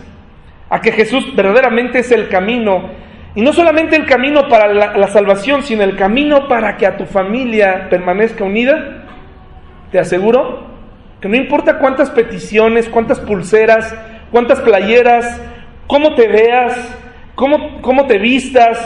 a que Jesús verdaderamente es el camino, y no solamente el camino para la, salvación, sino el camino para que a tu familia permanezca unida, te aseguro que no importa cuántas peticiones, cuántas pulseras, cuántas playeras, cómo te veas, cómo, cómo te vistas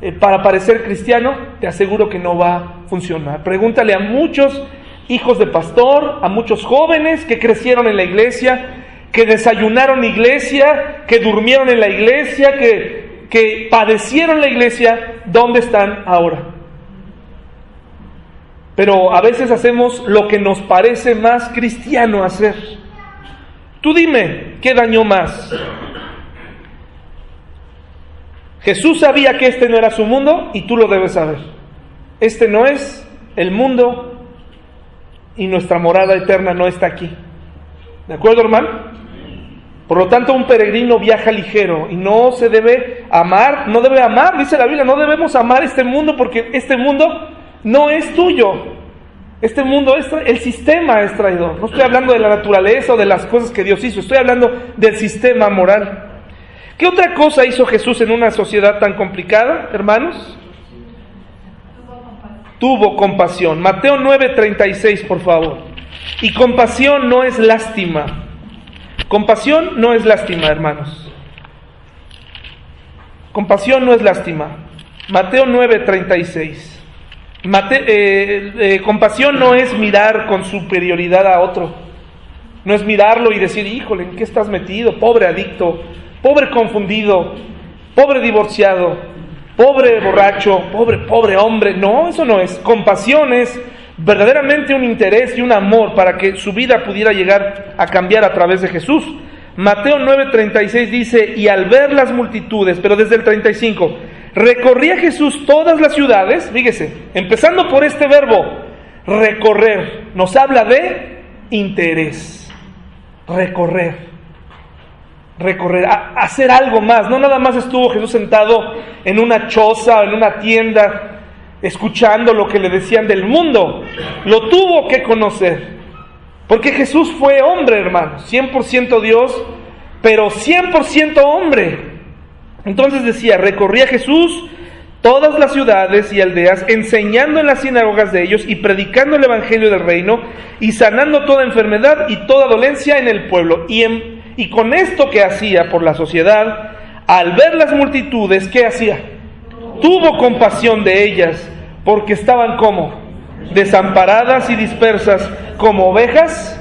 eh, para parecer cristiano, te aseguro que no va a funcionar. Pregúntale a muchos hijos de pastor, a muchos jóvenes que crecieron en la iglesia, que desayunaron iglesia, que durmieron en la iglesia, que, que padecieron la iglesia, ¿dónde están ahora? pero a veces hacemos lo que nos parece más cristiano hacer. Tú dime, ¿qué dañó más? Jesús sabía que este no era su mundo y tú lo debes saber. Este no es el mundo y nuestra morada eterna no está aquí. ¿De acuerdo, hermano? Por lo tanto, un peregrino viaja ligero y no se debe amar, no debe amar, dice la Biblia, no debemos amar este mundo porque este mundo no es tuyo. Este mundo es el sistema es traidor. No estoy hablando de la naturaleza o de las cosas que Dios hizo, estoy hablando del sistema moral. ¿Qué otra cosa hizo Jesús en una sociedad tan complicada, hermanos? Tuvo compasión. Mateo 9:36, por favor. Y compasión no es lástima. Compasión no es lástima, hermanos. Compasión no es lástima. Mateo 9:36. Eh, eh, compasión no es mirar con superioridad a otro. No es mirarlo y decir, híjole, ¿en qué estás metido? Pobre adicto, pobre confundido, pobre divorciado, pobre borracho, pobre, pobre hombre. No, eso no es. Compasión es verdaderamente un interés y un amor para que su vida pudiera llegar a cambiar a través de Jesús. Mateo 9:36 dice, y al ver las multitudes, pero desde el 35, recorría Jesús todas las ciudades, fíjese, empezando por este verbo, recorrer, nos habla de interés, recorrer recorrer, hacer algo más. No nada más estuvo Jesús sentado en una choza, en una tienda, escuchando lo que le decían del mundo. Lo tuvo que conocer. Porque Jesús fue hombre, hermano, 100% Dios, pero 100% hombre. Entonces decía, recorría Jesús todas las ciudades y aldeas, enseñando en las sinagogas de ellos y predicando el Evangelio del reino y sanando toda enfermedad y toda dolencia en el pueblo. Y, y con esto que hacía por la sociedad, al ver las multitudes, ¿qué hacía? Tuvo compasión de ellas, porque estaban como desamparadas y dispersas como ovejas.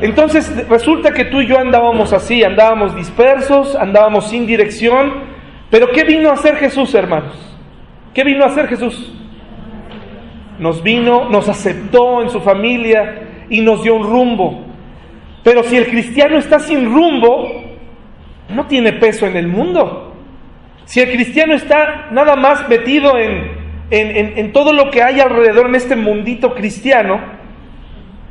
Entonces resulta que tú y yo andábamos así, andábamos dispersos, andábamos sin dirección, pero ¿qué vino a hacer Jesús, hermanos? ¿Qué vino a hacer Jesús? Nos vino, nos aceptó en su familia y nos dio un rumbo. Pero si el cristiano está sin rumbo, no tiene peso en el mundo. Si el cristiano está nada más metido en, en, todo lo que hay alrededor en este mundito cristiano,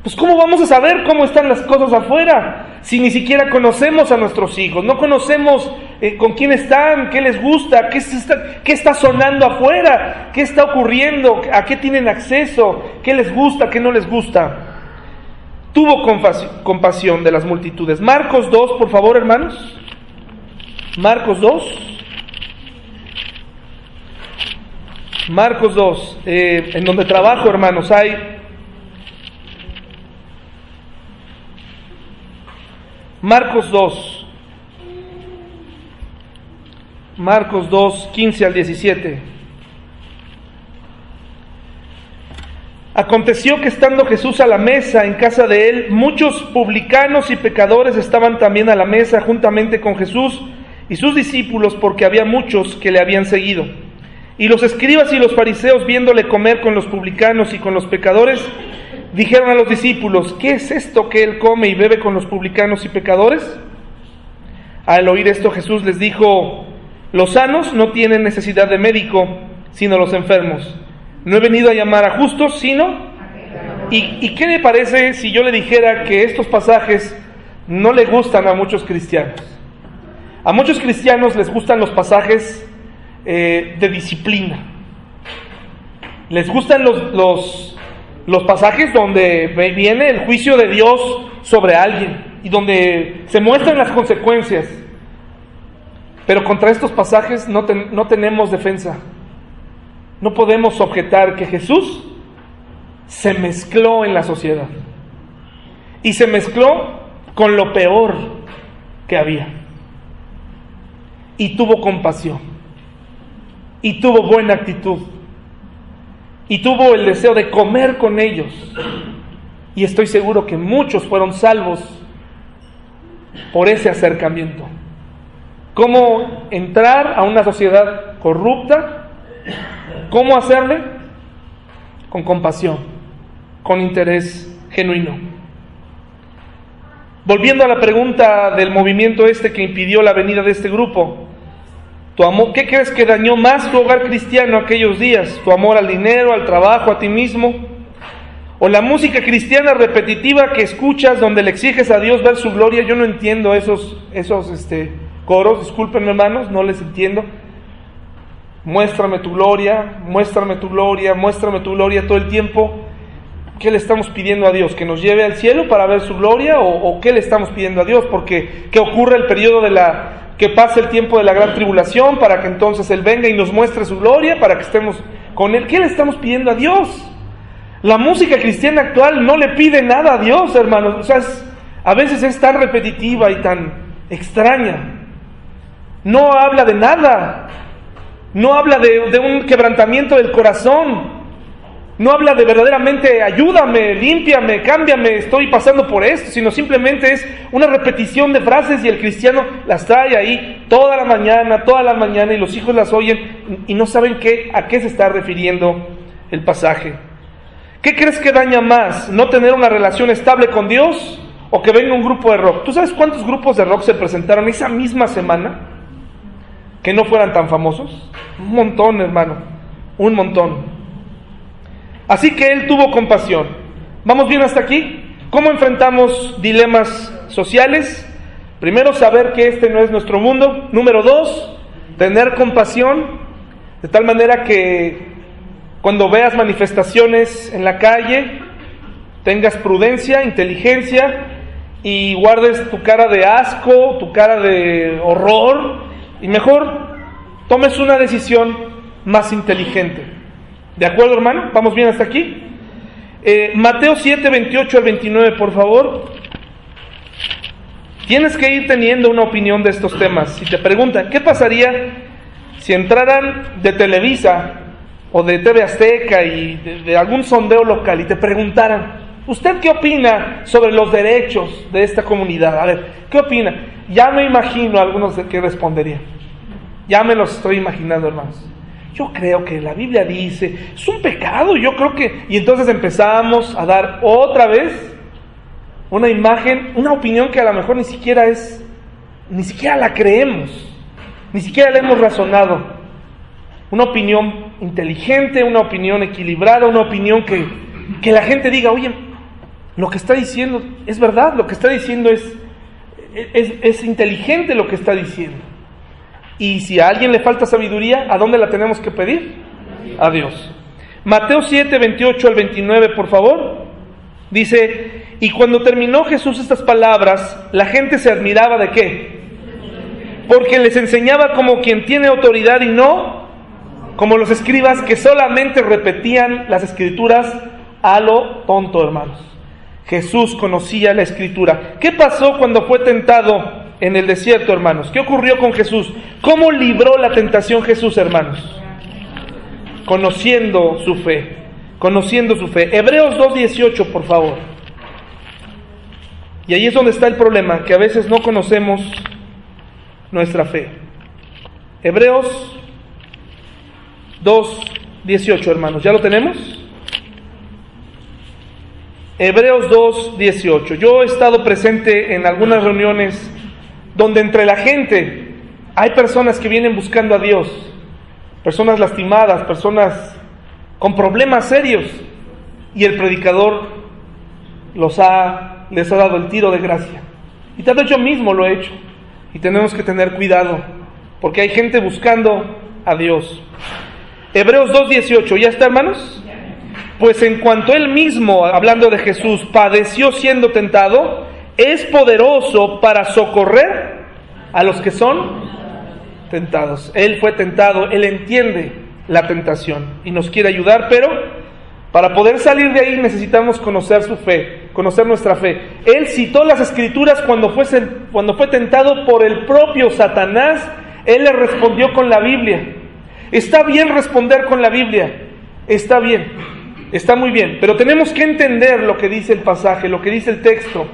pues ¿cómo vamos a saber cómo están las cosas afuera? Si ni siquiera conocemos a nuestros hijos, no conocemos eh, con quién están, qué les gusta, qué está, qué está sonando afuera, qué está ocurriendo, a qué tienen acceso, qué les gusta, qué no les gusta. Tuvo compasión de las multitudes. Marcos 2, por favor, hermanos. Marcos 2. Marcos 2, eh, en donde trabajo, hermanos, hay Marcos 2, Marcos 2, 15 al 17. Aconteció que estando Jesús a la mesa en casa de él, muchos publicanos y pecadores estaban también a la mesa juntamente con Jesús y sus discípulos, porque había muchos que le habían seguido. Y los escribas y los fariseos, viéndole comer con los publicanos y con los pecadores, dijeron a los discípulos, ¿qué es esto que él come y bebe con los publicanos y pecadores? Al oír esto Jesús les dijo, los sanos no tienen necesidad de médico, sino los enfermos. No he venido a llamar a justos, sino... ¿Y, ¿Y, qué le parece si yo le dijera que estos pasajes no le gustan a muchos cristianos? A muchos cristianos les gustan los pasajes eh, de disciplina. Les gustan los, los, los pasajes donde viene el juicio de Dios sobre alguien y donde se muestran las consecuencias. Pero contra estos pasajes no, no tenemos defensa. No podemos objetar que Jesús se mezcló en la sociedad. Y se mezcló con lo peor que había. Y tuvo compasión y tuvo buena actitud y tuvo el deseo de comer con ellos. Y estoy seguro que muchos fueron salvos por ese acercamiento. ¿Cómo entrar a una sociedad corrupta? ¿Cómo hacerle? Con compasión, con interés genuino. Volviendo a la pregunta del movimiento este que impidió la venida de este grupo, tu amor, ¿qué crees que dañó más tu hogar cristiano aquellos días? ¿Tu amor al dinero, al trabajo, a ti mismo? ¿O la música cristiana repetitiva que escuchas donde le exiges a Dios ver su gloria? Yo no entiendo esos, esos este, coros, discúlpenme hermanos, no les entiendo. Muéstrame tu gloria, muéstrame tu gloria, muéstrame tu gloria todo el tiempo. ¿Qué le estamos pidiendo a Dios? ¿Que nos lleve al cielo para ver su gloria? ¿O, qué le estamos pidiendo a Dios? Porque que ocurre el periodo de la, que pase el tiempo de la gran tribulación para que entonces Él venga y nos muestre su gloria, para que estemos con Él. ¿Qué le estamos pidiendo a Dios? La música cristiana actual no le pide nada a Dios, hermanos. O sea, a veces es tan repetitiva y tan extraña. No habla de nada. No habla de, de un quebrantamiento del corazón. No habla de verdaderamente ayúdame, límpiame, cámbiame, estoy pasando por esto, sino simplemente es una repetición de frases y el cristiano las trae ahí toda la mañana, toda la mañana y los hijos las oyen y no saben qué, a qué se está refiriendo el pasaje. ¿Qué crees que daña más? ¿No tener una relación estable con Dios o que venga un grupo de rock? ¿Tú sabes cuántos grupos de rock se presentaron esa misma semana que no fueran tan famosos? Un montón, hermano, un montón. Así que él tuvo compasión. ¿Vamos bien hasta aquí? ¿Cómo enfrentamos dilemas sociales? Primero, saber que este no es nuestro mundo. Número dos, tener compasión, de tal manera que cuando veas manifestaciones en la calle, tengas prudencia, inteligencia y guardes tu cara de asco, tu cara de horror y mejor tomes una decisión más inteligente. ¿De acuerdo, hermano? ¿Vamos bien hasta aquí? Eh, Mateo 7, 28 al 29, por favor. Tienes que ir teniendo una opinión de estos temas. Si te preguntan, ¿qué pasaría si entraran de Televisa o de TV Azteca y de, algún sondeo local y te preguntaran, ¿usted qué opina sobre los derechos de esta comunidad? A ver, ¿qué opina? Ya me imagino algunos de qué responderían. Ya me los estoy imaginando, hermanos. Yo creo que la Biblia dice, es un pecado, yo creo que... Y entonces empezamos a dar otra vez una imagen, una opinión que a lo mejor ni siquiera es, ni siquiera la creemos, ni siquiera la hemos razonado. Una opinión inteligente, una opinión equilibrada, una opinión que, que la gente diga, oye, lo que está diciendo es verdad, lo que está diciendo es, es, es inteligente lo que está diciendo. Y si a alguien le falta sabiduría, ¿a dónde la tenemos que pedir? A Dios. Mateo 7, 28 al 29, por favor. Dice, y cuando terminó Jesús estas palabras, la gente se admiraba de qué? Porque les enseñaba como quien tiene autoridad y no como los escribas que solamente repetían las escrituras a lo tonto, hermanos. Jesús conocía la escritura. ¿Qué pasó cuando fue tentado en el desierto, hermanos. ¿Qué ocurrió con Jesús? ¿Cómo libró la tentación Jesús, hermanos? Conociendo su fe, conociendo su fe. Hebreos 2.18, por favor. Y ahí es donde está el problema, que a veces no conocemos nuestra fe. Hebreos 2.18, hermanos. ¿Ya lo tenemos? Hebreos 2.18. Yo he estado presente en algunas reuniones donde entre la gente hay personas que vienen buscando a Dios, personas lastimadas, personas con problemas serios, y el predicador los ha, les ha dado el tiro de gracia. Y tal vez yo mismo lo he hecho, y tenemos que tener cuidado, porque hay gente buscando a Dios. Hebreos 2.18, ¿ya está hermanos? Pues en cuanto él mismo, hablando de Jesús, padeció siendo tentado, es poderoso para socorrer a los que son tentados. Él fue tentado, Él entiende la tentación y nos quiere ayudar, pero para poder salir de ahí necesitamos conocer su fe, conocer nuestra fe. Él citó las escrituras cuando fue, cuando fue tentado por el propio Satanás, Él le respondió con la Biblia. Está bien responder con la Biblia, está bien, está muy bien, pero tenemos que entender lo que dice el pasaje, lo que dice el texto.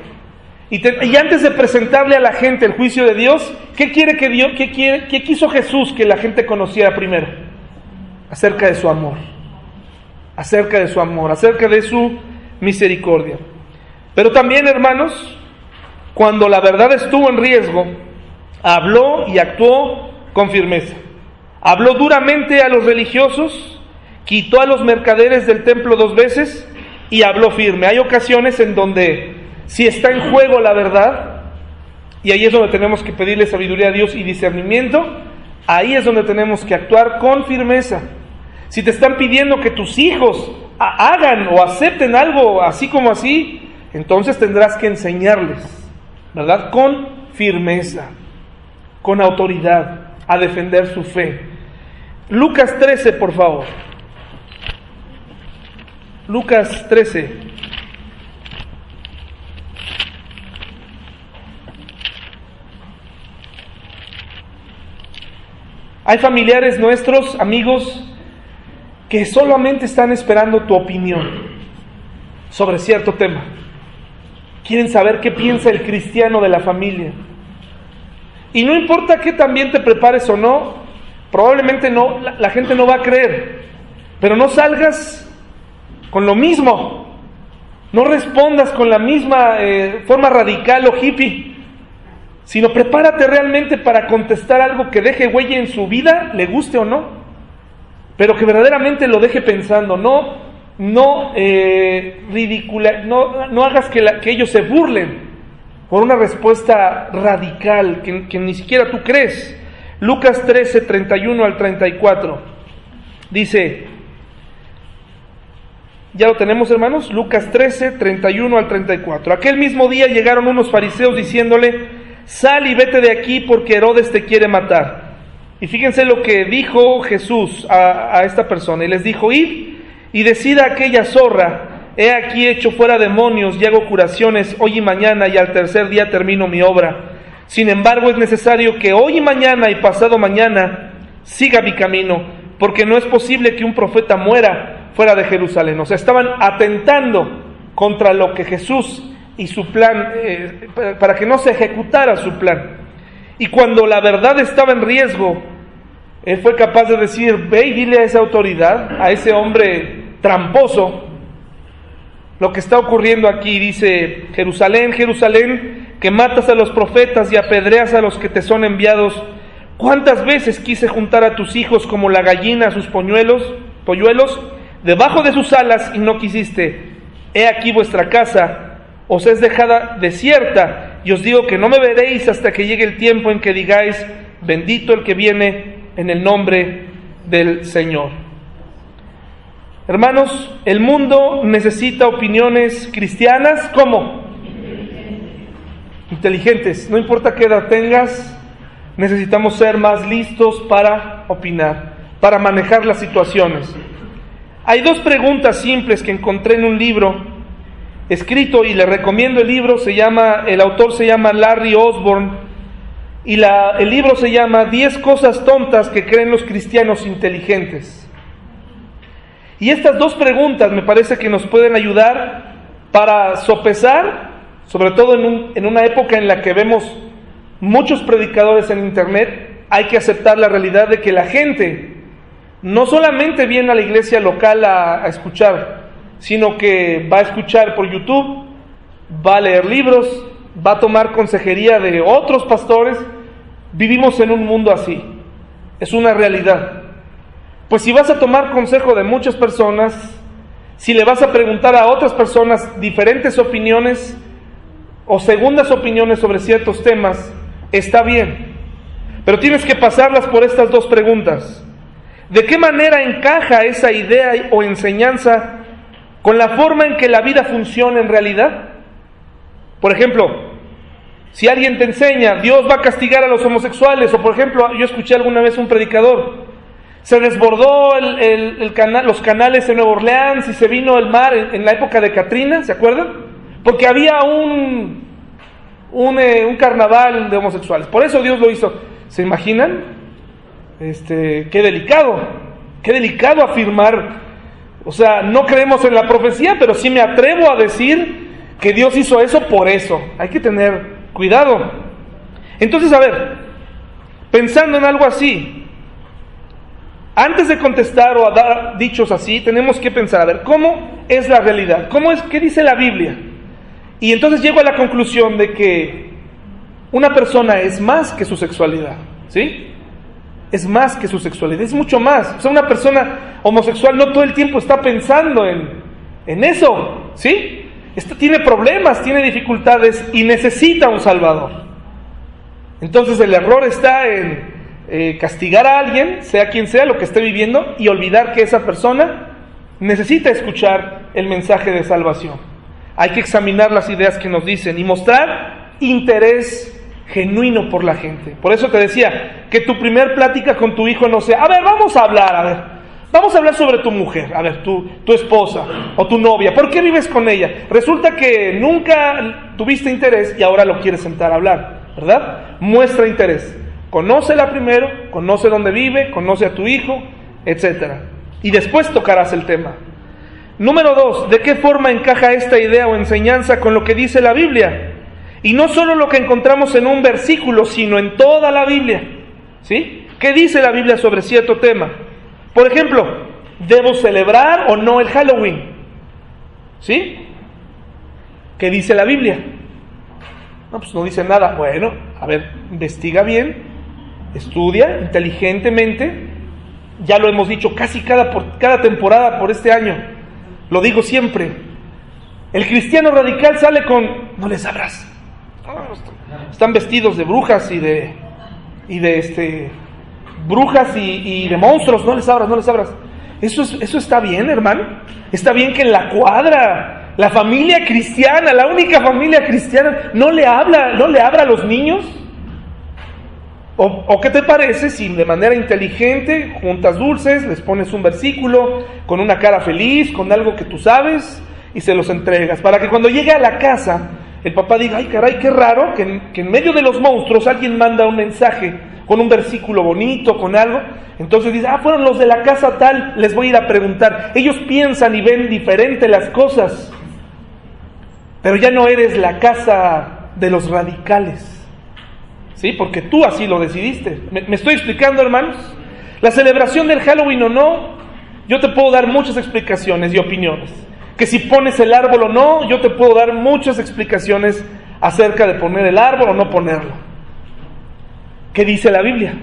Y, antes de presentarle a la gente el juicio de Dios, ¿qué quiere que Dios, qué, quiere, qué quiso Jesús que la gente conociera primero? Acerca de su amor, acerca de su amor, acerca de su misericordia. Pero también, hermanos, cuando la verdad estuvo en riesgo, habló y actuó con firmeza. Habló duramente a los religiosos, quitó a los mercaderes del templo dos veces y habló firme. Hay ocasiones en donde si está en juego la verdad, Y ahí es donde tenemos que pedirle sabiduría a Dios y discernimiento. Ahí es donde tenemos que actuar con firmeza. Si te están pidiendo que tus hijos hagan o acepten algo así como así, entonces tendrás que enseñarles, ¿verdad? Con firmeza, con autoridad, a defender su fe. Lucas 13, por favor. Lucas 13. Hay familiares nuestros, amigos, que solamente están esperando tu opinión sobre cierto tema. Quieren saber qué piensa el cristiano de la familia. Y no importa que también te prepares o no, probablemente no, la, gente no va a creer. Pero no salgas con lo mismo. No respondas con la misma eh, forma radical o hippie sino prepárate realmente para contestar algo que deje huella en su vida, le guste o no, pero que verdaderamente lo deje pensando, no, no, eh, no, no hagas que, que, ellos se burlen por una respuesta radical que, que ni siquiera tú crees. Lucas 13, 31 al 34, dice, ya lo tenemos hermanos, Lucas 13, 31 al 34. Aquel mismo día llegaron unos fariseos diciéndole, sal y vete de aquí porque Herodes te quiere matar. Y fíjense lo que dijo Jesús a, esta persona. Y les dijo, id y decida aquella zorra, he aquí hecho fuera demonios y hago curaciones hoy y mañana y al tercer día termino mi obra. Sin embargo, es necesario que hoy y mañana y pasado mañana siga mi camino, porque no es posible que un profeta muera fuera de Jerusalén. O sea, estaban atentando contra lo que Jesús y su plan, eh, para que no se ejecutara su plan. Y cuando la verdad estaba en riesgo, él fue capaz de decir, ve y dile a esa autoridad, a ese hombre tramposo, lo que está ocurriendo aquí. Dice, Jerusalén, Jerusalén, que matas a los profetas y apedreas a los que te son enviados. ¿Cuántas veces quise juntar a tus hijos como la gallina a sus polluelos, polluelos, debajo de sus alas y no quisiste? He aquí vuestra casa os es dejada desierta, y os digo que no me veréis hasta que llegue el tiempo en que digáis, bendito el que viene en el nombre del Señor. Hermanos, el mundo necesita opiniones cristianas, ¿cómo? Inteligentes, no importa qué edad tengas, necesitamos ser más listos para opinar, para manejar las situaciones. Hay dos preguntas simples que encontré en un libro escrito y le recomiendo el libro, se llama, el autor se llama Larry Osborne y el libro se llama 10 cosas tontas que creen los cristianos inteligentes. Y estas dos preguntas me parece que nos pueden ayudar para sopesar, sobre todo en, un, en una época en la que vemos muchos predicadores en Internet, hay que aceptar la realidad de que la gente no solamente viene a la iglesia local a escuchar, sino que va a escuchar por YouTube, va a leer libros, va a tomar consejería de otros pastores. Vivimos en un mundo así, es una realidad. Pues si vas a tomar consejo de muchas personas, si le vas a preguntar a otras personas diferentes opiniones o segundas opiniones sobre ciertos temas, está bien. Pero tienes que pasarlas por estas dos preguntas. ¿De qué manera encaja esa idea o enseñanza con la forma en que la vida funciona en realidad. Por ejemplo, si alguien te enseña, Dios va a castigar a los homosexuales, o por ejemplo, yo escuché alguna vez un predicador, se desbordó los canales en Nueva Orleans y se vino el mar en, la época de Katrina, ¿se acuerdan? Porque había un, un, eh, carnaval de homosexuales. Por eso Dios lo hizo. ¿Se imaginan? Este, qué delicado, qué delicado afirmar o sea, no creemos en la profecía, pero sí me atrevo a decir que Dios hizo eso por eso. Hay que tener cuidado. Entonces, a ver, pensando en algo así, antes de contestar o a dar dichos así, tenemos que pensar, a ver, ¿cómo es la realidad? ¿Cómo es, qué dice la Biblia? Y entonces llego a la conclusión de que una persona es más que su sexualidad, ¿sí? Es más que su sexualidad, es mucho más. O sea, una persona homosexual no todo el tiempo está pensando en, en eso, ¿sí? Esto tiene problemas, tiene dificultades y necesita un Salvador. Entonces el error está en eh, castigar a alguien, sea quien sea lo que esté viviendo, y olvidar que esa persona necesita escuchar el mensaje de salvación. Hay que examinar las ideas que nos dicen y mostrar interés genuino por la gente. Por eso te decía, que tu primer plática con tu hijo no sea, a ver, vamos a hablar, a ver, vamos a hablar sobre tu mujer, a ver, tu, tu esposa o tu novia, ¿por qué vives con ella? Resulta que nunca tuviste interés y ahora lo quieres sentar a hablar, ¿verdad? Muestra interés. Conócela primero, conoce dónde vive, conoce a tu hijo, etcétera. Y después tocarás el tema. Número dos, ¿de qué forma encaja esta idea o enseñanza con lo que dice la Biblia? Y no solo lo que encontramos en un versículo, sino en toda la Biblia. ¿Sí? ¿Qué dice la Biblia sobre cierto tema? Por ejemplo, ¿debo celebrar o no el Halloween? ¿Sí? ¿Qué dice la Biblia? No, pues no dice nada. Bueno, a ver, investiga bien, estudia inteligentemente. Ya lo hemos dicho casi cada, por, cada temporada por este año. Lo digo siempre. El cristiano radical sale con, no les abras, están vestidos de brujas y de, y de este, brujas y, de monstruos. No les abras, no les abras. Eso, eso está bien, hermano. Está bien que en la cuadra, la familia cristiana, la única familia cristiana, no le habla, no le abra a los niños. O, ¿O, qué te parece si de manera inteligente juntas dulces, les pones un versículo con una cara feliz, con algo que tú sabes y se los entregas? Para que cuando llegue a la casa el papá diga, ay caray, qué raro que en, medio de los monstruos alguien manda un mensaje con un versículo bonito, con algo. Entonces dice, ah, fueron los de la casa tal, les voy a ir a preguntar. Ellos piensan y ven diferente las cosas, pero ya no eres la casa de los radicales. ¿Sí? Porque tú así lo decidiste. me estoy explicando, hermanos? La celebración del Halloween o no, yo te puedo dar muchas explicaciones y opiniones que si pones el árbol o no, yo te puedo dar muchas explicaciones acerca de poner el árbol o no ponerlo. ¿Qué dice la Biblia?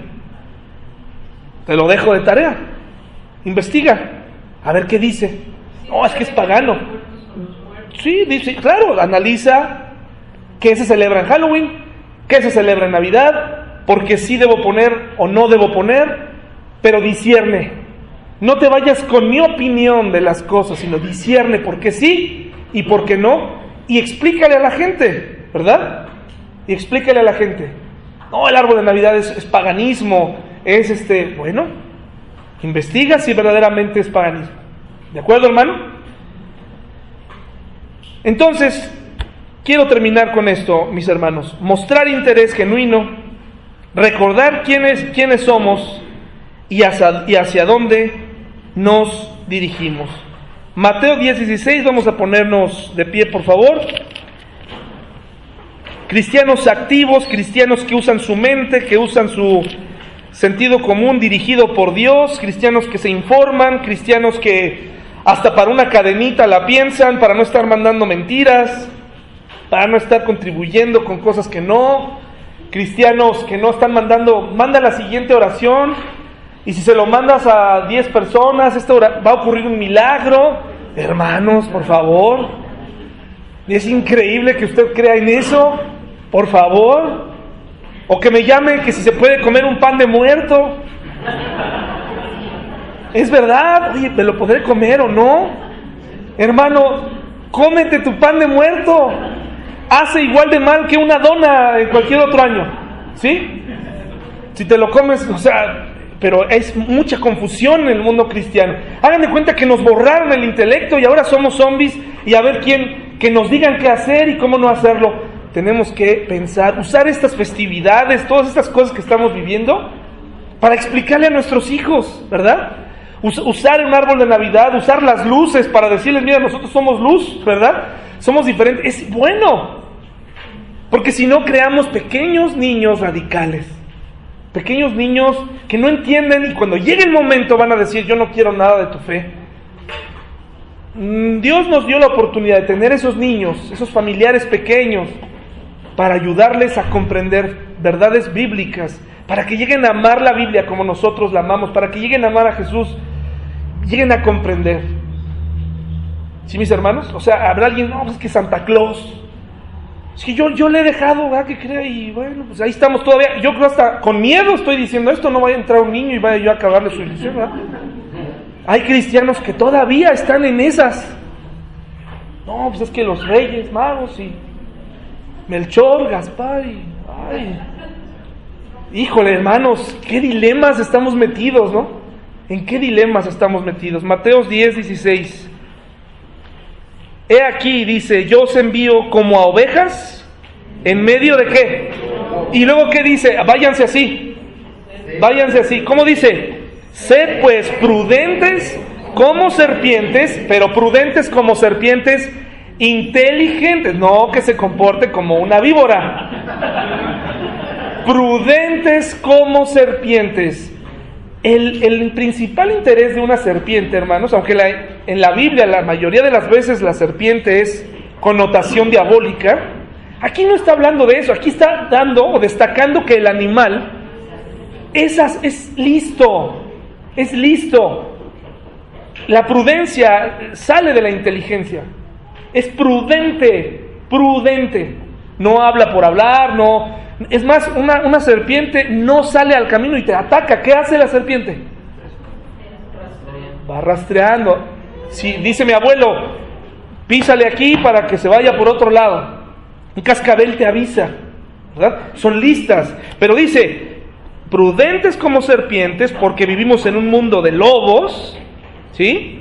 Te lo dejo de tarea. Investiga. A ver qué dice. No, es que es pagano. Sí, dice, claro, analiza qué se celebra en Halloween, qué se celebra en Navidad, porque sí debo poner o no debo poner, pero discierne no te vayas con mi opinión de las cosas, sino discierne por qué sí y por qué no. Y explícale a la gente, ¿verdad? Y explícale a la gente. No, el árbol de Navidad es, es paganismo, es este, bueno, investiga si verdaderamente es paganismo. ¿De acuerdo, hermano? Entonces, quiero terminar con esto, mis hermanos. Mostrar interés genuino, recordar quiénes, quiénes somos y hacia, y hacia dónde nos dirigimos. Mateo 10:16, vamos a ponernos de pie, por favor. Cristianos activos, cristianos que usan su mente, que usan su sentido común dirigido por Dios, cristianos que se informan, cristianos que hasta para una cadenita la piensan, para no estar mandando mentiras, para no estar contribuyendo con cosas que no, cristianos que no están mandando, manda la siguiente oración, y si se lo mandas a 10 personas, esto va a ocurrir un milagro. Hermanos, por favor. Es increíble que usted crea en eso. Por favor. O que me llame que si se puede comer un pan de muerto. Es verdad. Oye, ¿me lo podré comer o no? Hermano, cómete tu pan de muerto. Hace igual de mal que una dona en cualquier otro año. ¿Sí? Si te lo comes, o sea, pero es mucha confusión en el mundo cristiano. Hagan de cuenta que nos borraron el intelecto y ahora somos zombies y a ver quién, que nos digan qué hacer y cómo no hacerlo. Tenemos que pensar, usar estas festividades, todas estas cosas que estamos viviendo para explicarle a nuestros hijos, ¿verdad? usar un árbol de Navidad, usar las luces para decirles, mira, nosotros somos luz, ¿verdad? Somos diferentes. Es bueno, porque si no creamos pequeños niños radicales Pequeños niños que no entienden y cuando llegue el momento van a decir, yo no quiero nada de tu fe. Mm, Dios nos dio la oportunidad de tener esos niños, esos familiares pequeños, para ayudarles a comprender verdades bíblicas, para que lleguen a amar la Biblia como nosotros la amamos, para que lleguen a amar a Jesús, lleguen a comprender. ¿Sí, mis hermanos? O sea, habrá alguien, no, es que Santa Claus, Es que yo, yo le he dejado, ¿verdad? Que crea y bueno, pues ahí estamos todavía. Yo creo hasta con miedo estoy diciendo esto, no vaya a entrar un niño y vaya yo a acabarle su ilusión, ¿verdad? Hay cristianos que todavía están en esas. No, pues es que los reyes magos y Melchor, Gaspar y... Ay. Híjole, hermanos, qué dilemas estamos metidos, ¿no? ¿En qué dilemas estamos metidos? Mateos 10, 16. He aquí, dice, yo os envío como a ovejas, ¿en medio de qué? Y luego, ¿qué dice? Váyanse así, váyanse así. ¿Cómo dice? Sed pues prudentes como serpientes, pero prudentes como serpientes inteligentes, no que se comporte como una víbora. Prudentes como serpientes. El, principal interés de una serpiente, hermanos, aunque en la Biblia la mayoría de las veces la serpiente es connotación diabólica, aquí no está hablando de eso, aquí está dando o destacando que el animal esas, es listo, es listo. La prudencia sale de la inteligencia, es prudente, prudente. No habla por hablar, no, es más, una, serpiente no sale al camino y te ataca. ¿Qué hace la serpiente? Va rastreando. Si dice mi abuelo, písale aquí para que se vaya por otro lado. Un cascabel te avisa. ¿verdad? Son listas. Pero dice, prudentes como serpientes, porque vivimos en un mundo de lobos, ¿sí?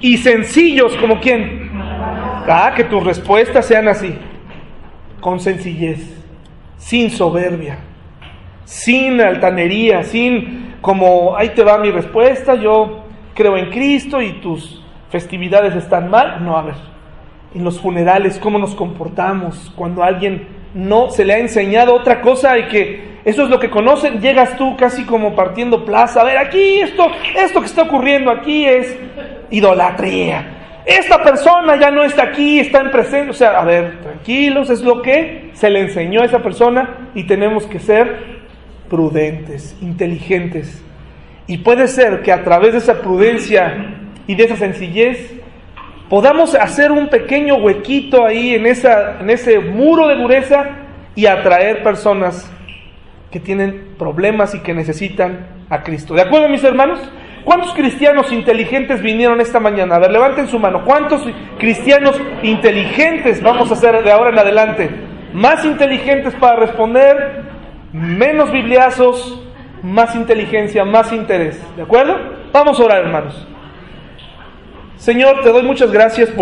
Y sencillos como quién. Ah, que tus respuestas sean así, con sencillez sin soberbia, sin altanería, sin como, ahí te va mi respuesta, yo creo en Cristo y tus festividades están mal. No, a ver, en los funerales, cómo nos comportamos cuando alguien no se le ha enseñado otra cosa y que eso es lo que conocen, llegas tú casi como partiendo plaza, a ver, aquí esto, esto que está ocurriendo aquí es idolatría esta persona ya no está aquí, está en presencia. O sea, a ver, tranquilos, es lo que se le enseñó a esa persona y tenemos que ser prudentes, inteligentes. Y puede ser que a través de esa prudencia y de esa sencillez podamos hacer un pequeño huequito ahí en, ese muro de dureza y atraer personas que tienen problemas y que necesitan a Cristo. ¿De acuerdo, mis hermanos? ¿Cuántos cristianos inteligentes vinieron esta mañana? A ver, levanten su mano. ¿Cuántos cristianos inteligentes vamos a hacer de ahora en adelante? Más inteligentes para responder, menos bibliazos, más inteligencia, más interés. ¿De acuerdo? Vamos a orar, hermanos. Señor, te doy muchas gracias por...